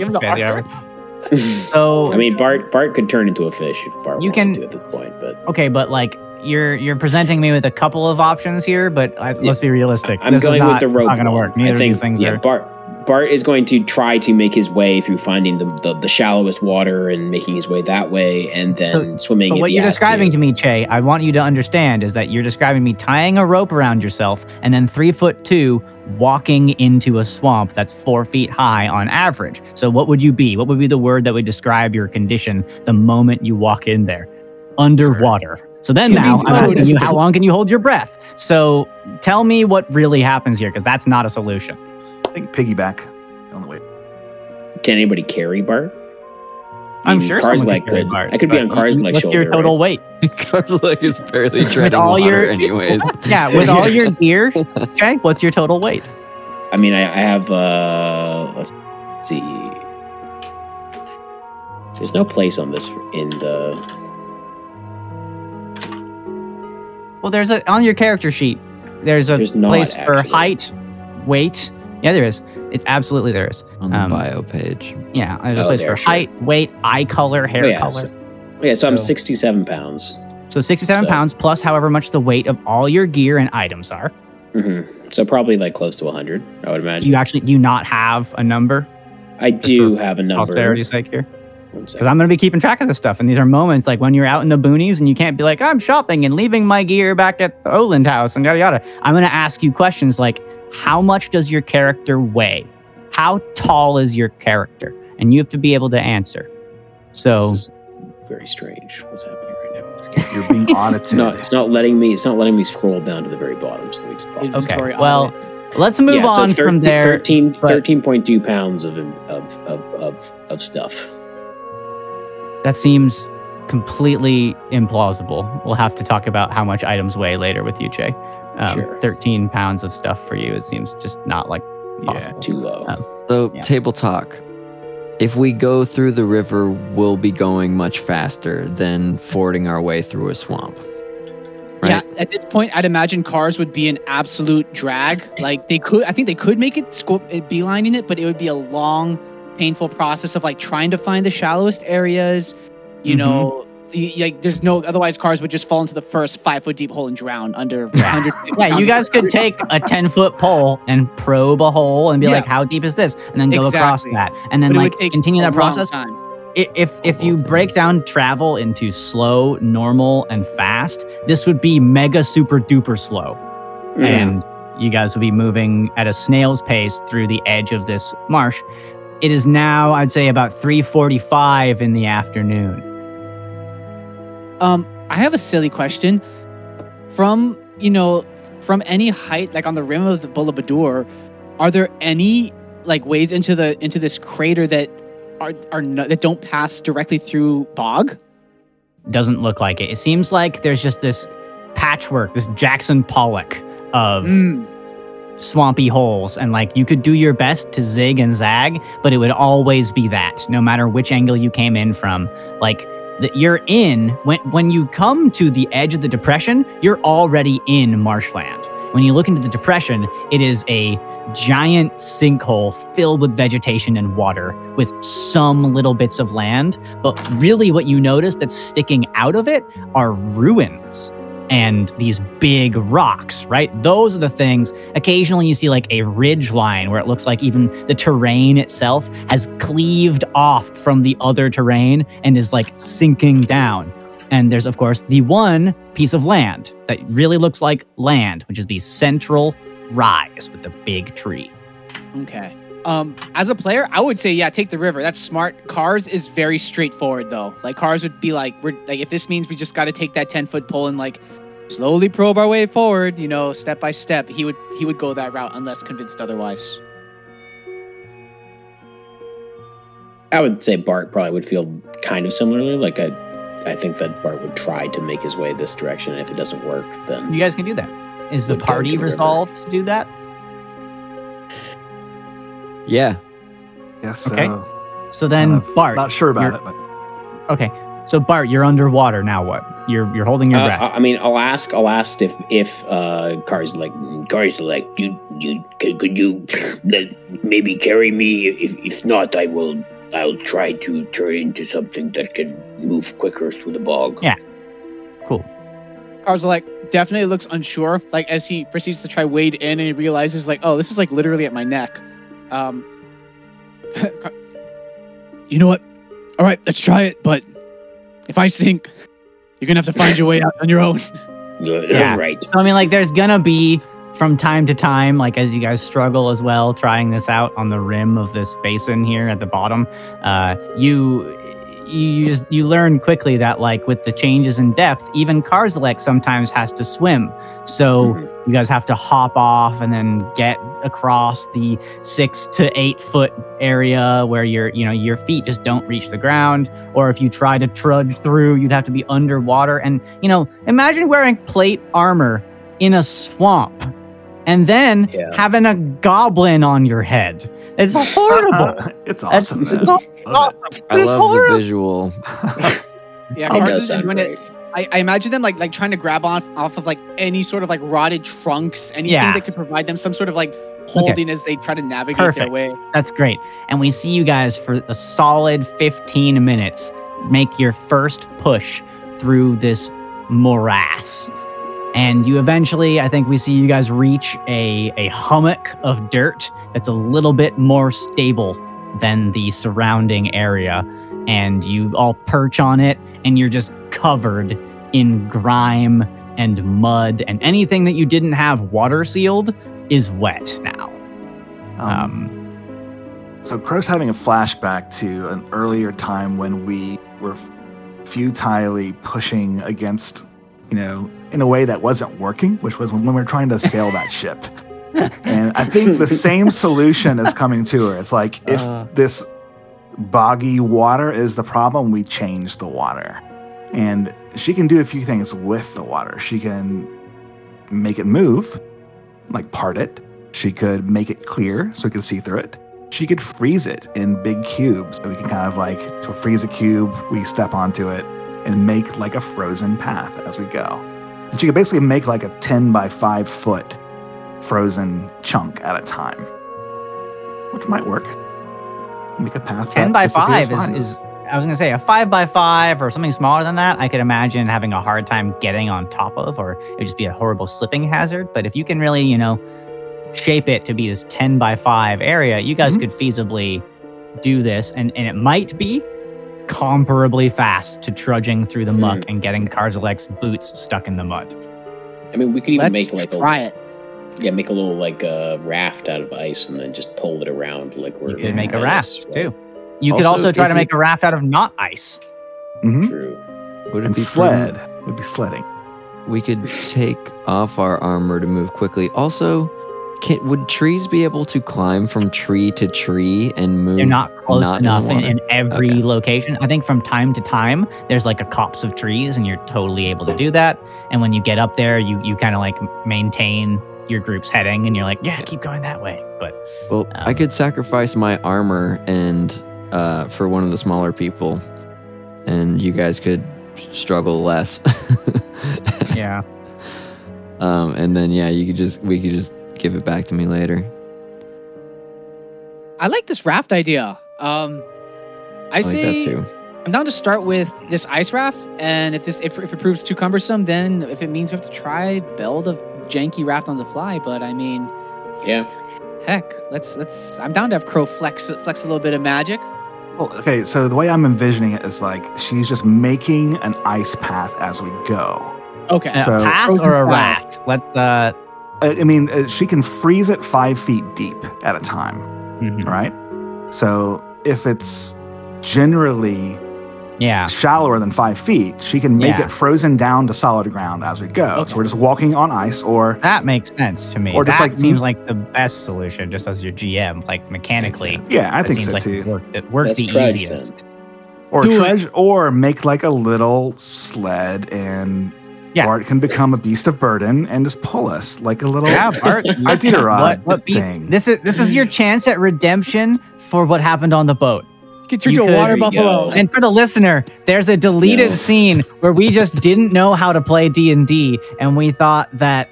him the Fancy armor. armor. So I mean, Bart Bart could turn into a fish if Bart You wanted can- to at this point, but okay, but like you're you're presenting me with a couple of options here, but I, let's be realistic. I'm This is going not, with the rope. Not going to work. Neither I think of these things yeah, are. Bart Bart is going to try to make his way through finding the, the, the shallowest water and making his way that way, and then swimming. But what you're describing to. to me, Che, I want you to understand is that you're describing me tying a rope around yourself and then three foot two walking into a swamp that's four feet high on average. So what would you be? What would be the word that would describe your condition the moment you walk in there? Underwater. So then He's now I'm asking you, how long can you hold your breath? So tell me what really happens here, because that's not a solution. I think piggyback on the way. Can anybody carry Bart? I I'm mean, sure Cars like could. Bart, I could be on Cars you- like What's shoulder. your total right? weight? Car's leg is barely treading all water your- anyways. Yeah, with all your gear, Che, what's your total weight? I mean, I, I have. uh Let's see. There's no place on this in the. Well, there's a on your character sheet. There's a There's not, place for actually. height, weight. Yeah, there is. It absolutely there is. on the Um, bio page. Yeah, there's a Oh, place there, for sure. height, weight, eye color, hair Oh, yeah, color. so- Yeah, so I'm 67 pounds. So 67 so- pounds plus however much the weight of all your gear and items are. hmm So probably like close to 100, I would Do imagine. you actually do you not have a number? I do for have a number. Austerity's sake here. One Because. I'm going to be keeping track of this stuff. And these are moments like when you're out in the boonies and you can't be like, I'm shopping and leaving my gear back at the Oland house and yada yada. I'm going to ask you questions like, how much does your character weigh? How tall is your character? And you have to be able to answer. So This is very strange. What's happening right now? You're being audited. It's not. It's not letting me. It's not letting me scroll down to the very bottom. So let me just pop. Okay, Inventory well, let's move Yeah, so on 13 from there. 13, 13.2 pounds of, of of of of stuff. That seems completely implausible. We'll have to talk about how much items weigh later with you, Jay. Um, Sure. 13 pounds of stuff for you. It seems just not like Yeah. possible. Too low. Um, So Yeah. table talk. If we go through the river, we'll be going much faster than fording our way through a swamp. Right? Yeah, at this point, I'd imagine cars would be an absolute drag. Like they could, I think they could make it scope it beelining it, but it would be a long, painful process of like trying to find the shallowest areas. You Mhm. know, the, like there's no otherwise cars would just fall into the first five foot deep hole and drown under 100. Yeah, you guys could take a 10 foot pole and probe a hole and be Yeah. like, how deep is this? And then go across that. And then like continue that process. time. If if you break down travel into slow, normal, and fast, this would be mega super duper slow. and you guys would be moving at a snail's pace through the edge of this marsh. It is now, I'd say, about 3:45 in the afternoon. Um, I have a silly question. From you know, from any height, like on the rim of the Bullabadur, are there any like ways into the into this crater that are are no, that don't pass directly through bog? Doesn't look like it. It seems like there's just this patchwork, this Jackson Pollock of Mm, swampy holes, and like you could do your best to zig and zag, but it would always be that, no matter which angle you came in from. Like that you're in when when you come to the edge of the depression, you're already in marshland. When you look into the depression, it is a giant sinkhole filled with vegetation and water with some little bits of land, but really what you notice that's sticking out of it are ruins and these big rocks, right? Those are the things. Occasionally you see like a ridge line where it looks like even the terrain itself has cleaved off from the other terrain and is like sinking down. And there's, of course, the one piece of land that really looks like land, which is the central rise with the big tree. okay. Um, as a player, I would say yeah, take the river. That's smart. Cars is very straightforward though. Like cars would be like, we're like if this means we just got to take that ten foot pole and like slowly probe our way forward, you know, step by step. He would he would go that route unless convinced otherwise. I would say Bart probably would feel kind of similarly. Like I, I think that Bart would try to make his way this direction. And if it doesn't work, then You guys can do that. Is the party to the resolved to do that? Yeah. Yes. Okay. so So then, kind of Bart. Not sure about it, but Okay. So Bart, you're underwater now. What? You're you're holding your Uh, breath. I I mean, I'll ask. I'll ask if if uh, cars like cars like you you could, could you like, maybe carry me? If if not, I will. I'll try to turn into something that can move quicker through the bog. Yeah. cool. Cars like definitely looks unsure. Like as he proceeds to try wade in, and he realizes like, oh, this is like literally at my neck. Um, you know what? All right, let's try it. But if I sink, you're gonna have to find your way out on your own. Yeah. Right. So I mean, like, there's gonna be from time to time, like as you guys struggle as well, trying this out on the rim of this basin here at the bottom. Uh, you you just you learn quickly that like with the changes in depth, even Karzalek sometimes has to swim. So Mhm. you guys have to hop off and then get across the six to eight foot area where your you know your feet just don't reach the ground or if you try to trudge through you'd have to be underwater and you know imagine wearing plate armor in a swamp and then Yeah. having a goblin on your head it's horrible it's awesome. man. it's all Love it. awesome I It's love horrible. the visual. Yeah, It does is sound doing great. it. I, I imagine them like like trying to grab off off of like any sort of like rotted trunks, anything Yeah. that could provide them some sort of like holding as they try to navigate their way. That's great. And we see you guys for a solid 15 minutes make your first push through this morass. And you eventually, I think we see you guys reach a, a hummock of dirt that's a little bit more stable than the surrounding area. And you all perch on it, and you're just covered in grime and mud, and anything that you didn't have water sealed is wet now. Um, Um, So Crow's having a flashback to an earlier time when we were futilely pushing against, you know, in a way that wasn't working, which was when we were trying to sail that ship. And I think the same solution is coming to her. It's like if Uh. this boggy water is the problem, we change the water. And she can do a few things with the water. She can make it move, like part it. She could make it clear so we can see through it. She could freeze it in big cubes so we can kind of like so freeze a cube, we step onto it and make like a frozen path as we go. And she could basically make like a 10 by 5 foot frozen chunk at a time, which might work. Make a path. 10 by 5 is, is, I was going to say a 5 by 5 or something smaller than that i could imagine having a hard time getting on top of or it would just be a horrible slipping hazard but if you can really you know shape it to be this 10 by 5 area you guys Mhm. could feasibly do this and, and it might be comparably fast to trudging through the muck and getting Karzalek's boots stuck in the mud I mean, we could even Let's make like a try it. yeah, make a little like uh, raft out of ice and then just pull it around like we're you could make a raft ice, right? too you could Also, also try to make a raft out of not ice Mhm. True. Would it And be sled would be sledding. We could take off our armor to move quickly. Also, can, would trees be able to climb from tree to tree and move? They're not close not enough in, in every Okay. location. I think from time to time, there's like a copse of trees, and you're totally able to do that. And when you get up there, you you kind of like maintain your group's heading, and you're like, yeah, keep going that way. But Well, I Um, could sacrifice my armor and uh, for one of the smaller people, and you guys could struggle less. yeah, um, and then yeah, you could just we could just give it back to me later. I like this raft idea. Um, I, I like say that too. I'm down to start with this ice raft, and if this if, if it proves too cumbersome, then if it means we have to try build a janky raft on the fly. But I mean, Yeah. heck, let's let's. I'm down to have Crow flex flex a little bit of magic. Well, okay, so the way I'm envisioning it is like she's just making an ice path as we go. Okay, a So- path or a fire. raft. Let's uh, I I mean, uh, she can freeze it five feet deep at a time, mhm. right? So if it's generally yeah, shallower than five feet, she can make Yeah. it frozen down to solid ground as we go. Okay. So we're just walking on ice, or that makes sense to me. Or just that like- seems like the best solution, just as your GM, like mechanically. yeah, I think seems so like too. it worked, it worked the trudge easiest. or Do treasure, or make like a little sled, and Yeah. Bart can become a beast of burden and just pull us like a little. Yeah, Bart. Iditarod what, what beast? thing. This is this is your chance at redemption for what happened on the boat. Get turned You to a could- water There you buffalo. And for the listener, there's a deleted No. scene where we just didn't know how to play D&D and we thought that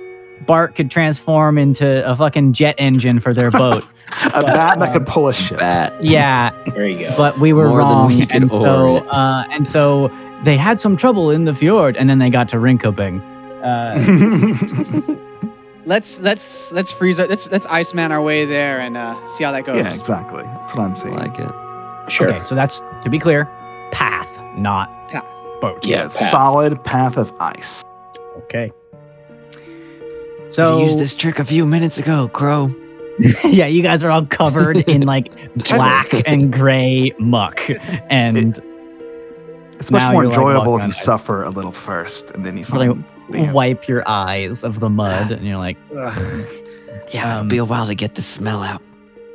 Bart could transform into a fucking jet engine for their boat. a bat that could pull a ship. Bat. yeah, There you go. but we were More than wrong we and so order it. uh, and so they had some trouble in the fjord and then they got to Rinkobing. Uh, Let's let's let's freeze. Our, let's let's Iceman our way there and uh, see how that goes. yeah, exactly. That's what I'm seeing. I saying. like it. sure. Okay, so that's to be clear, path, not Path. boat. yeah, Yeah, path. solid path of ice. Okay. So So used this trick a few minutes ago, Crow. yeah, you guys are all covered in like black and gray muck, and It's much Now more you're, like, enjoyable if you ice. suffer a little first, and then you Really find the end. wipe your eyes of the mud, and you're like, Yeah, Um, it'll be a while to get the smell out.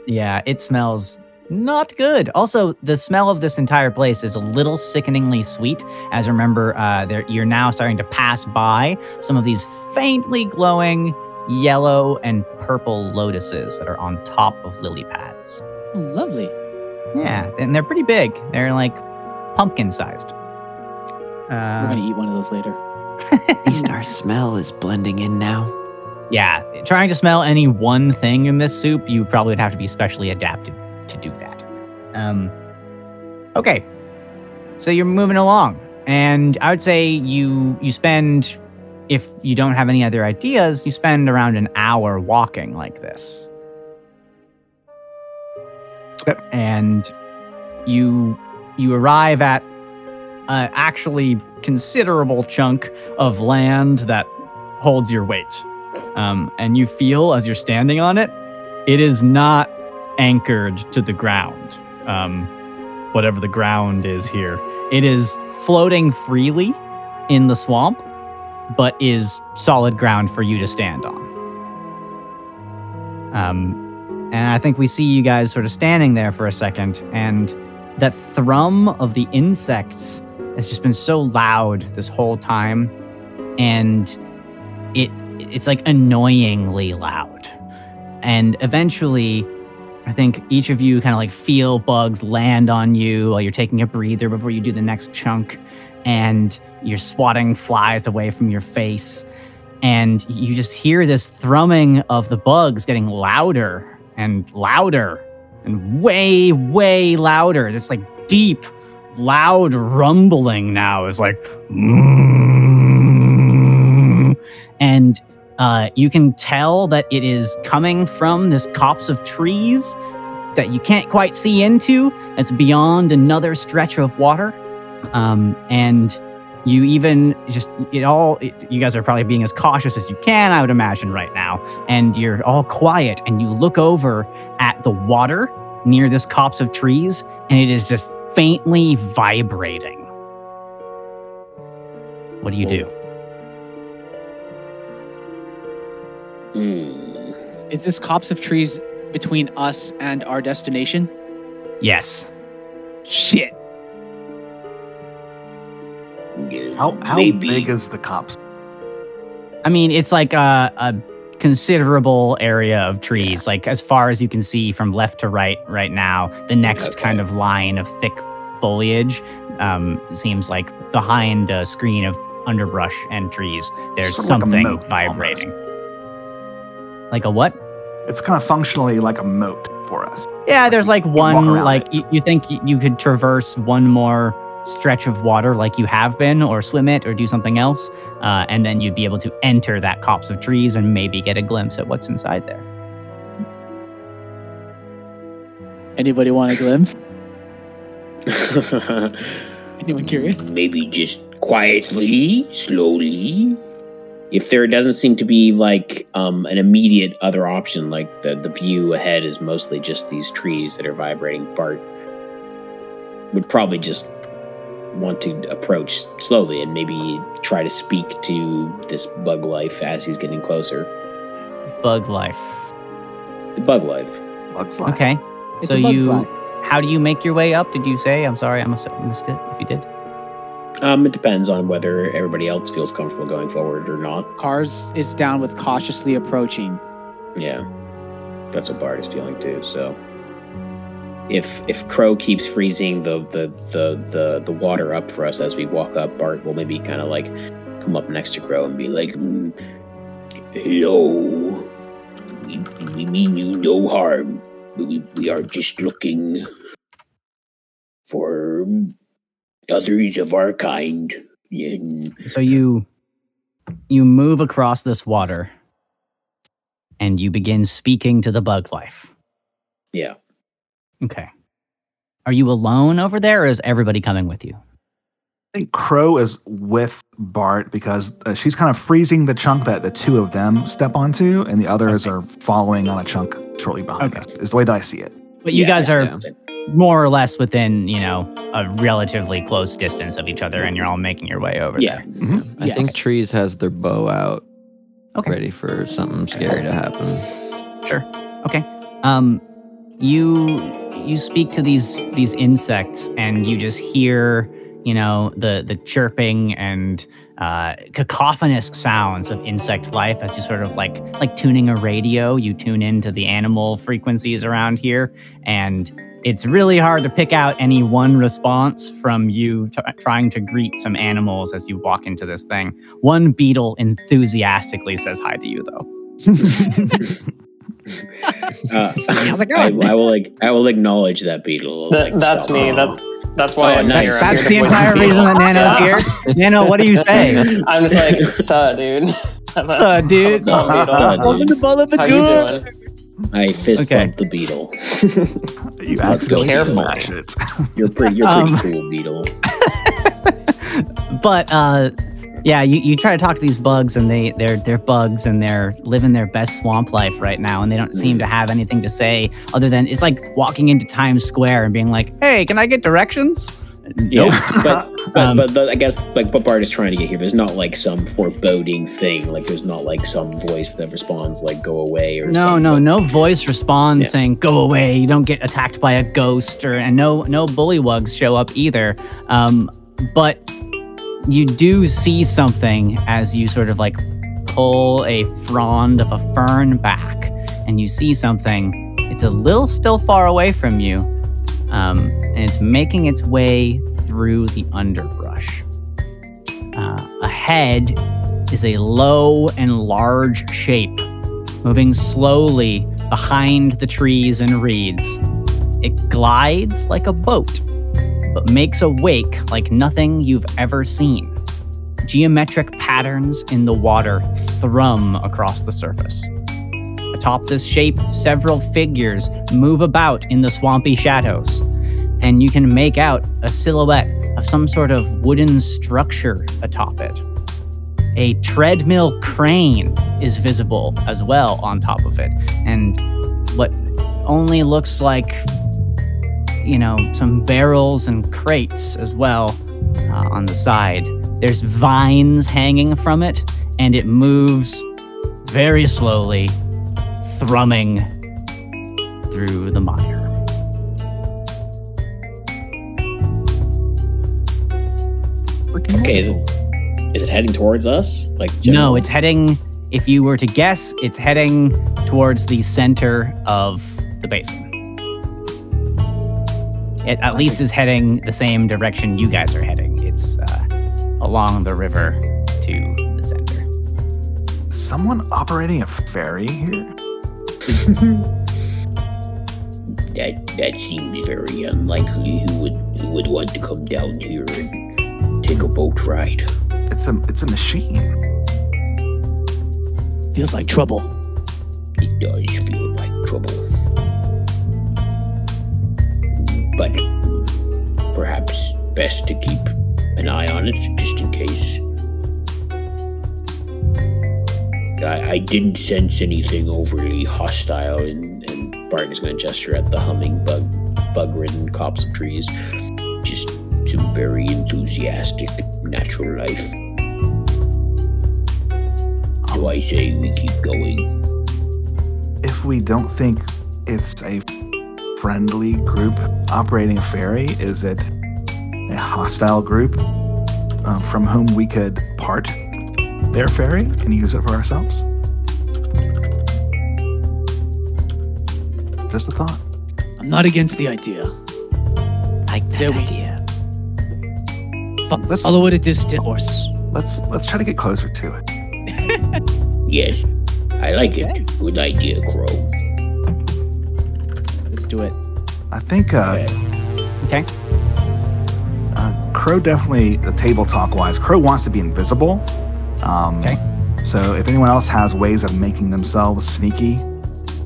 yeah, it smells not good. Also, the smell of this entire place is a little sickeningly sweet. As remember, uh, you're now starting to pass by some of these faintly glowing yellow and purple lotuses that are on top of lily pads. Oh, lovely. Yeah, and they're pretty big. They're like pumpkin sized. We're Uh, gonna eat one of those later. At least our smell is blending in now. yeah, trying to smell any one thing in this soup, you probably would have to be specially adapted to do that. Um, okay, so you're moving along, and I would say you you spend, if you don't have any other ideas, you spend around an hour walking like this. Okay. And you you arrive at a actually considerable chunk of land that holds your weight. Um, and you feel as you're standing on it, it is not anchored to the ground. Um, whatever the ground is here, it is floating freely in the swamp, but is solid ground for you to stand on. Um, and I think we see you guys sort of standing there for a second, and that thrum of the insects has just been so loud this whole time, and it it's like annoyingly loud. And eventually, I think each of you kind of like feel bugs land on you while you're taking a breather before you do the next chunk, and you're swatting flies away from your face. And you just hear this thrumming of the bugs getting louder and louder and way, way louder. This like deep, loud rumbling now is like, and uh, you can tell that it is coming from this copse of trees that you can't quite see into. It's beyond another stretch of water, um, and you even just it all. It, you guys are probably being as cautious as you can, I would imagine, right now. And you're all quiet, and you look over at the water near this copse of trees, and it is just faintly vibrating. What do you do? Hmm. Is this copse of trees between us and our destination? Yes. Shit. How, how Maybe. big is the cops? I mean, it's like a, a considerable area of trees, like as far as you can see from left to right right now. The next Okay. kind of line of thick foliage um, seems like behind a screen of underbrush and trees. There's Sort of something moat, vibrating. Like a what? It's kind of functionally like a moat for us. Yeah, there's like one, like it. you, you think y- you could traverse one more stretch of water like you have been, or swim it, or do something else, uh, and then you'd be able to enter that copse of trees and maybe get a glimpse at what's inside there. Anybody want a glimpse? Anyone curious? Maybe just quietly, slowly. If there doesn't seem to be like um, an immediate other option, like the, the view ahead is mostly just these trees that are vibrating, Bart would probably just want to approach slowly and maybe try to speak to this bug life as he's getting closer. Bug life. The bug life. Bugs life. Okay. It's so a bug's you life. How do you make your way up? Did you say? I'm sorry, I must have missed it. If you did, Um, it depends on whether everybody else feels comfortable going forward or not. Cars is down with cautiously approaching. Yeah, that's what Bart is feeling too. So, if if Crow keeps freezing the the the the, the water up for us as we walk up, Bart will maybe kind of like come up next to Crow and be like, "Mm, "Hello, we, we mean you no harm. We we are just looking for others of our kind." And so you you move across this water, and you begin speaking to the bug life. yeah, Okay. Are you alone over there, or is everybody coming with you? I think Crow is with Bart because uh, she's kind of freezing the chunk that the two of them step onto, and the others Okay. are following on a chunk shortly behind Okay. us. Is the way that I see it. But you Yeah, guys are yeah. more or less within, you know, a relatively close distance of each other, and you're all making your way over yeah. there. I think Trees has their bow out, Okay. ready for something scary to happen. Sure. Okay. Um, you you speak to these these insects, and you just hear, you know, the the chirping and uh, cacophonous sounds of insect life as you sort of like like tuning a radio. You tune into the animal frequencies around here, and it's really hard to pick out any one response from you t- trying to greet some animals as you walk into this thing. One beetle enthusiastically says hi to you, though. Uh, I. I will like I will acknowledge that beetle. Th- like, that's stop. me. That's that's why Oh, I'm nice. here. I'm That's here the entire reason that Nano's here. Nano, what do you say? I'm just like, suh, dude. Suh, dude. What's up, beetle? Suh, dude. Open the ball of the How you door. doing? I fist Okay. bump the beetle. You Let's go. Careful. smash it. You're pretty. You're pretty Um, cool, beetle. But uh, yeah, you, you try to talk to these bugs, and they they're they're bugs, and they're living their best swamp life right now, and they don't seem to have anything to say other than it's like walking into Times Square and being like, "Hey, can I get directions?" Yeah, but but, Um, but the, I guess like what Bart is trying to get here. There's not like some foreboding thing. Like there's not like some voice that responds like "go away" or No, something. no, no voice responds Yeah. saying "Go away." You don't get attacked by a ghost, or and no no bullywugs show up either. Um, but you do see something as you sort of like pull a frond of a fern back, and you see something. It's a little still far away from you, um, and it's making its way through the underbrush. Uh, ahead is a low and large shape moving slowly behind the trees and reeds. It glides like a boat, but makes a wake like nothing you've ever seen. Geometric patterns in the water thrum across the surface. Atop this shape, several figures move about in the swampy shadows, and you can make out a silhouette of some sort of wooden structure atop it. A treadmill crane is visible as well on top of it, and what only looks like, you know, some barrels and crates as well uh, on the side. There's vines hanging from it, and it moves very slowly, thrumming through the mire. Okay, is it is it heading towards us? Like No, it's heading. If you were to guess, it's heading towards the center of the basin. It at least is heading the same direction you guys are heading. It's uh, along the river to the center. Someone operating a ferry here? that that seems very unlikely. Who would who would want to come down here and take a boat ride? It's a it's a machine. Feels like trouble. It does feel like trouble. But perhaps best to keep an eye on it just in case. I, I didn't sense anything overly hostile, and, and is going to gesture at the humming bug, bug-ridden copse of trees. Just some very enthusiastic natural life. So I say we keep going. If we don't think it's a friendly group operating a ferry? Is it a hostile group uh, from whom we could part their ferry and use it for ourselves? Just a thought. I'm not against the idea. Like that idea. Fo- Let's- Follow it a distant horse. Let's let's try to get closer to it. Yes, I like it. Good idea, Crow. Do it. I think uh, Okay. uh, Crow definitely the table talk wise. Crow wants to be invisible. Um, Okay. So if anyone else has ways of making themselves sneaky,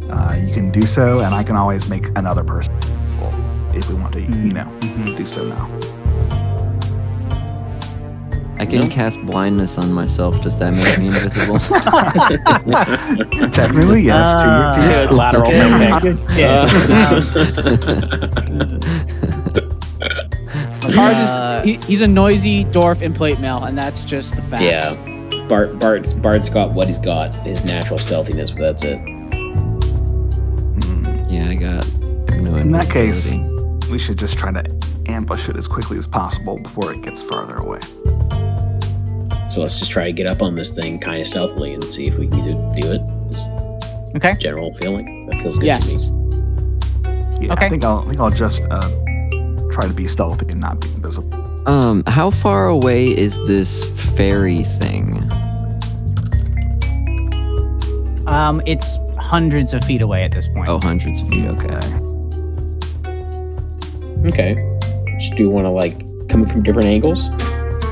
uh, you can do so, and I can always make another person if we want to, you know, Mhm. do so now. I can No. cast blindness on myself. Does that make me invisible? Technically, yes. to your, to your Uh, lateral Okay. thinking. Cars is Uh, he, he's a noisy dwarf in plate mail, and that's just the facts. Yeah. Bart Bart's Bart's got what he's got, his natural stealthiness, but that's it. Mm, yeah, I got no In that case- we should just try to ambush it as quickly as possible before it gets farther away. So let's just try to get up on this thing kind of stealthily and see if we can do it. Okay. General feeling. That feels good Yes. to me. Yeah, Okay. I think I'll I think I'll just uh, try to be stealthy and not be invisible. Um, how far away is this fairy thing? Um, it's hundreds of feet away at this point. Oh, hundreds of feet. Okay. Okay. Just do you want to like come from different angles?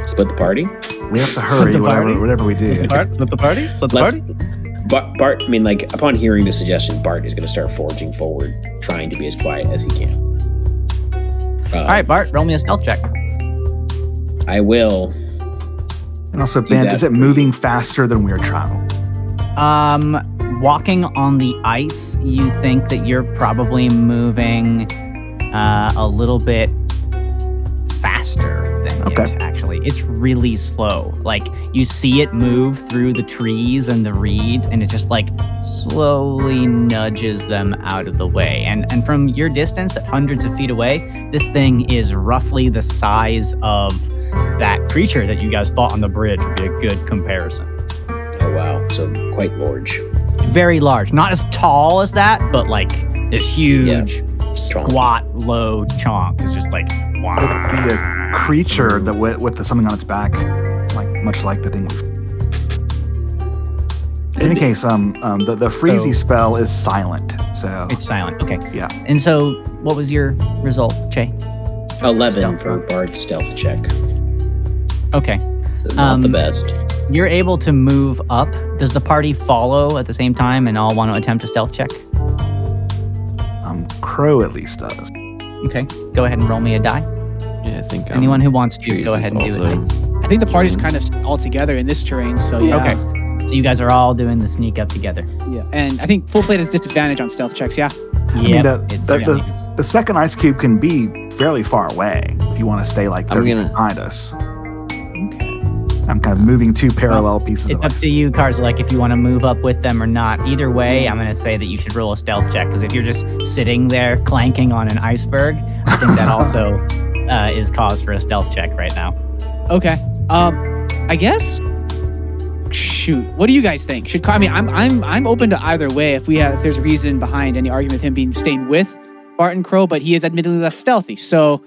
Split the party? We have to hurry, whatever whatever we do. Bart, split the party. Split the Let's party. Bart, Bart I mean like upon hearing the suggestion, Bart is gonna start forging forward, trying to be as quiet as he can. Uh, All right, Bart, roll me a stealth check. I will. And also, Do Ben, that is it moving faster than we're traveling? Um, walking on the ice, you think that you're probably moving uh, a little bit faster than Okay. It actually. It's really slow. Like you see it move through the trees and the reeds and it just like slowly nudges them out of the way. And and from your distance at hundreds of feet away, this thing is roughly the size of that creature that you guys fought on the bridge would be a good comparison. Oh wow, so quite large. very large. Not as tall as that, but like this huge, squat, low chonk is just like wow. Would be a creature that with, with the, something on its back, like much like the thing. In any case, um, um, the the freezy So- spell is silent, so It's silent. Okay. Yeah. And so, what was your result, Che? Eleven Stealth for Bart stealth check. Okay. Not the Um, best. You're able to move up. Does the party follow at the same time and all want to attempt a stealth check? um, Crow at least does. Okay. Go ahead and roll me a die. Yeah, I think um, Anyone who wants to, go ahead and do it. I think the party's kind of all together in this terrain, so yeah. Okay. So you guys are all doing the sneak up together. Yeah. And I think full plate has disadvantage on stealth checks, yeah. Yep. mean, the- the- yeah, the- The second ice cube can be fairly far away if you want to stay like I'm 30 gonna- behind us. Okay. I'm kind of moving two parallel pieces It's of up ice. to you, Cars. Like if you want to move up with them or not. Either way, I'm going to say that you should roll a stealth check because if you're just sitting there clanking on an iceberg, I think that also uh, is cause for a stealth check right now. Okay. Um, I guess. Shoot. What do you guys think? Should I mean I'm I'm I'm open to either way if we have if there's a reason behind any argument of him being staying with Barton Crow, but he is admittedly less stealthy. So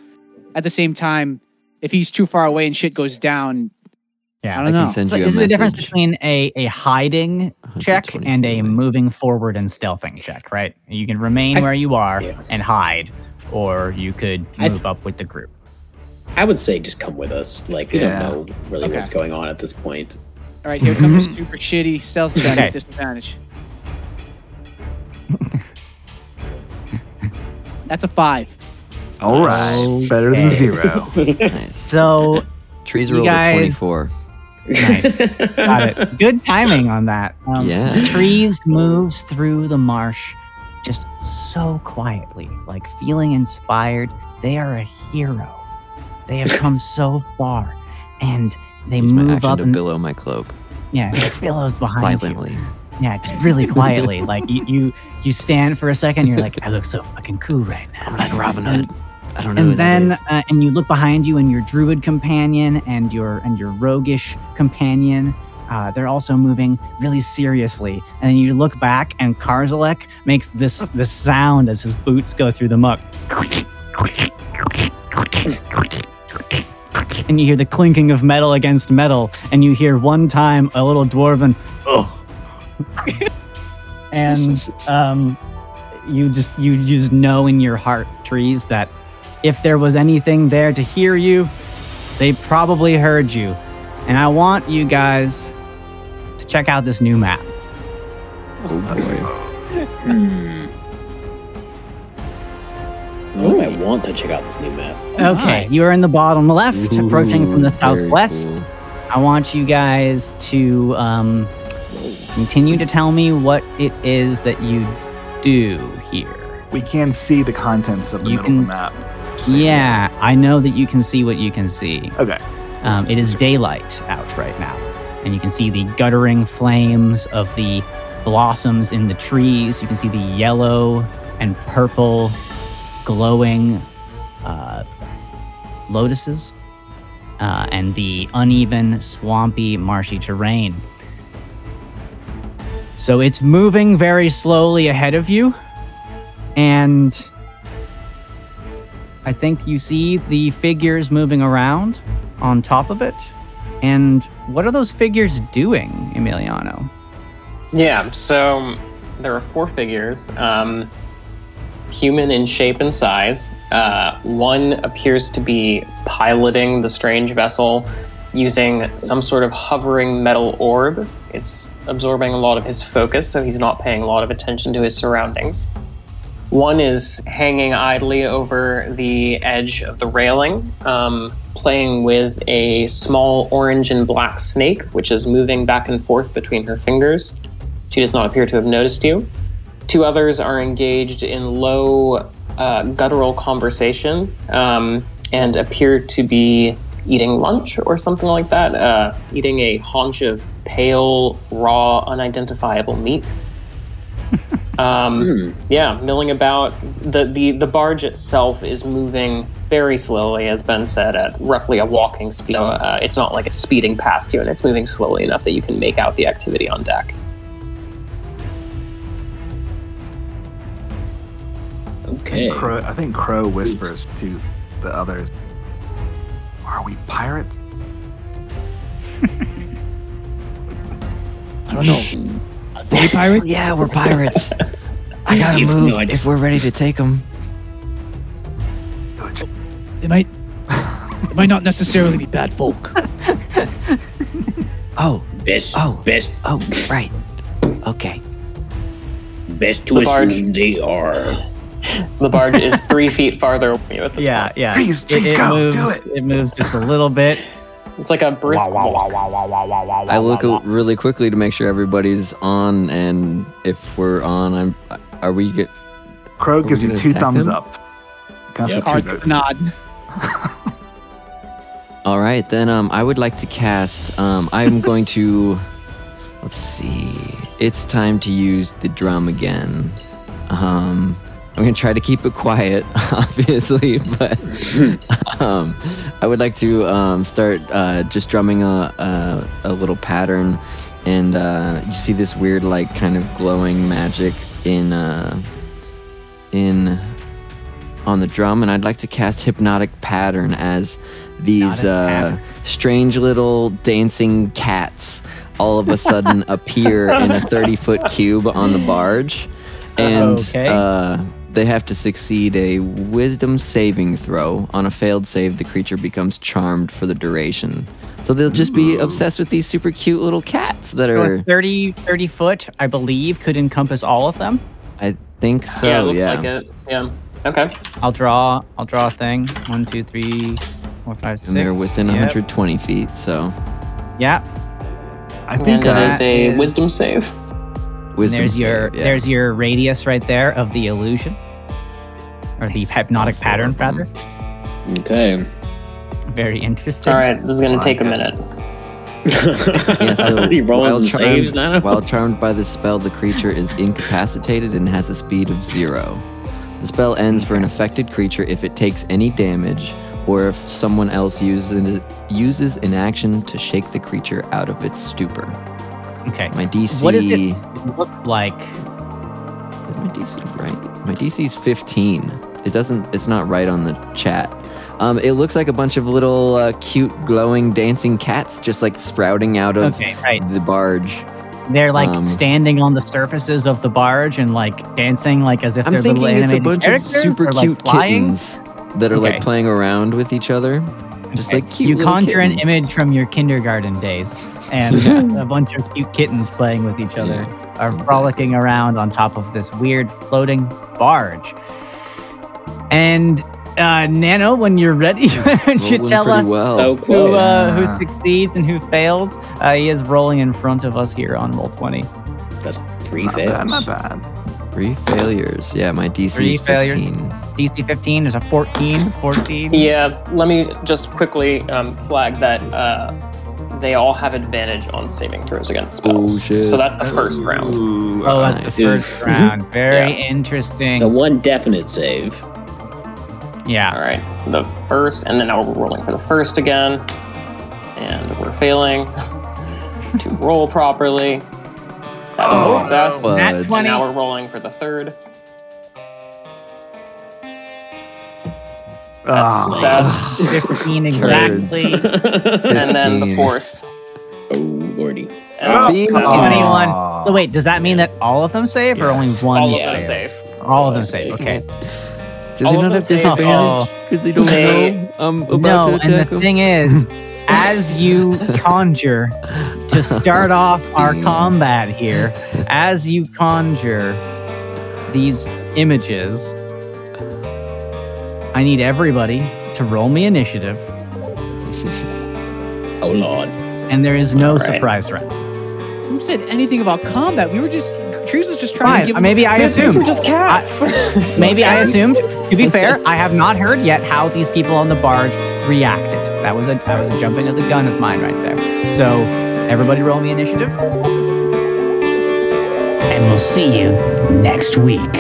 at the same time, if he's too far away and shit goes down, Yeah. I don't I know. send So a this is the difference between a, a hiding check and a moving forward and stealthing check, right? You can remain I- where you are yeah. and hide, or you could I- move up with the group. I would say just come with us. Like we Yeah. don't know really Okay. what's going on at this point. all right, here comes a super shitty stealth check Okay. at disadvantage. That's a five. All right, better than zero. Nice. So Trees You rolled guys- 24. nice. Got it. Good timing on that. Um, Yeah. Trees moves through the marsh just so quietly, like feeling inspired. They are a hero. They have come so far, and they Use move up to and billow my cloak yeah, it billows behind you. violently. Yeah, just really quietly. like you, you, you stand for a second. You're like, I look so fucking cool right now. I'm like Robin Hood. I don't know. And then, uh, and you look behind you, and your druid companion and your and your roguish companion. Uh, they're also moving really seriously. And then you look back, and Karzalek makes this this sound as his boots go through the muck. And you hear the clinking of metal against metal, and you hear one time a little dwarven, oh. and um, you just you just know in your heart, trees, that if there was anything there to hear you, they probably heard you. And I want you guys to check out this new map. Oh boy. Hmm. Oh, I want to check out this new map. Okay, you are in the bottom left, approaching from the southwest. cool. I want you guys to um, continue to tell me what it is that you do here. We can see the contents of the You middle of the can map. just so you know. Yeah, I know that you can see what you can see. Okay. Um, it is daylight out right now, and you can see the guttering flames of the blossoms in the trees. You can see the yellow and purple glowing uh, lotuses uh, and the uneven, swampy, marshy terrain. So it's moving very slowly ahead of you, and I think you see the figures moving around on top of it. And what are those figures doing, Emiliano? Yeah, so there are four figures, um, human in shape and size. Uh, one appears to be piloting the strange vessel using some sort of hovering metal orb. It's absorbing a lot of his focus, so he's not paying a lot of attention to his surroundings. One is hanging idly over the edge of the railing, um, playing with a small orange and black snake, which is moving back and forth between her fingers. She does not appear to have noticed you. Two others are engaged in low, uh, guttural conversation um, and appear to be eating lunch or something like that, uh, eating a haunch of pale, raw, unidentifiable meat. Um, Hmm. yeah, milling about. The, the the barge itself is moving very slowly, as Ben said, at roughly a walking speed. So uh, it's not like it's speeding past you, and it's moving slowly enough that you can make out the activity on deck. I Okay. think, Crow, I think Crow whispers to the others, Are we pirates? I don't know. Are pirates? Yeah, we're pirates. I gotta If move not- if we're ready to take them. They might. They might not necessarily be bad folk. Oh, Best, Oh. best, oh, right. Okay. best to The barge. assume they are. The barge is three feet farther away at this Yeah, point. yeah. Trees, trees, go, moves, do it. It moves just a little bit. It's like a brisk walk. I look a- really quickly to make sure everybody's on, and if we're on, I'm. Are we get? Crow gives you two thumbs them? up. Counts Yep. for two Cars nod. All right, then. Um, I would like to cast. Um, I'm going to. Let's see. It's time to use the drum again. Um, I'm gonna try to keep it quiet, obviously, but um, I would like to um, start uh, just drumming a, a a little pattern, and uh, you see this weird, like, kind of glowing magic in uh, in on the drum, and I'd like to cast hypnotic pattern as these uh, pattern. strange little dancing cats all of a sudden appear in a 30 foot cube on the barge, and Okay. uh, they have to succeed a wisdom saving throw. On a failed save, the creature becomes charmed for the duration. So they'll just be obsessed with these super cute little cats that So are. 30, 30 foot, I believe, could encompass all of them. I think so. yeah, Yeah. it looks like it. Yeah. Okay. I'll draw. I'll draw a thing. One, two, three, four, five, six. And they're within Yep. 120 feet. So Yeah. I think And it uh, a is- wisdom save. Wisdom. there's your save, yeah. there's your radius right there of the illusion, or the hypnotic pattern, rather. Okay. Very interesting. All right, this is going to take a minute. Yeah, so he rolls while and saves now. While charmed by the spell, the creature is incapacitated and has a speed of zero. The spell ends for an affected creature if it takes any damage, or if someone else uses uses an action to shake the creature out of its stupor. Okay. My DC. What does it look like? Is my DC right? My DC is 15. It doesn't. It's not right on the chat. Um, it looks like a bunch of little uh, cute, glowing, dancing cats just like sprouting out of Okay, right. the barge. They're like Um, standing on the surfaces of the barge and like dancing like as if I'm they're little thinking it's a animated bunch of super or, like, cute flying. kittens that are Okay. like playing around with each other. Just Okay. like cute. you conjure an image from your kindergarten days, and a bunch of cute kittens playing with each other are frolicking around on top of this weird floating barge. And uh, Nano, when you're ready, you should tell us well. Who, close. uh, who succeeds and who fails. Uh, he is rolling in front of us here on roll twenty. That's three Not fails. bad, not bad. Three failures. Yeah, my DC Three is failures. 15. DC 15 is a 14, 14. Yeah, let me just quickly um, flag that uh, they all have advantage on saving throws against spells. Oh. So that's the first round. Ooh, Oh, that's the first round. Very interesting. So one definite save. yeah. All right, the first, and then now we're rolling for the first again, and we're failing to roll properly. That was Oh, a success. no. Nat Fudge. 20. Now we're rolling for the third. That's a ah. success. 15 exactly. and then the fourth. Oh lordy. And See? Oh. 21. So wait, does that mean that all of them save or only Yes. one? All of fails? them save. All of them save. Okay. Do All they of not them have save disadvantage? Oh. Because they don't They- know I'm about No, to and attack the them? thing is, as you conjure to start off our hmm. combat here, as you conjure these images, I need everybody to roll me initiative, Oh lord. and there is no All right. surprise round. Who said anything about combat? We were just Trees was just trying Fine, to give. maybe I These, these were just cats. Maybe I assumed. To be fair, I have not heard yet how these people on the barge reacted. That was a that was a jumping of the gun of mine right there. So everybody roll me initiative. And we'll see you next week.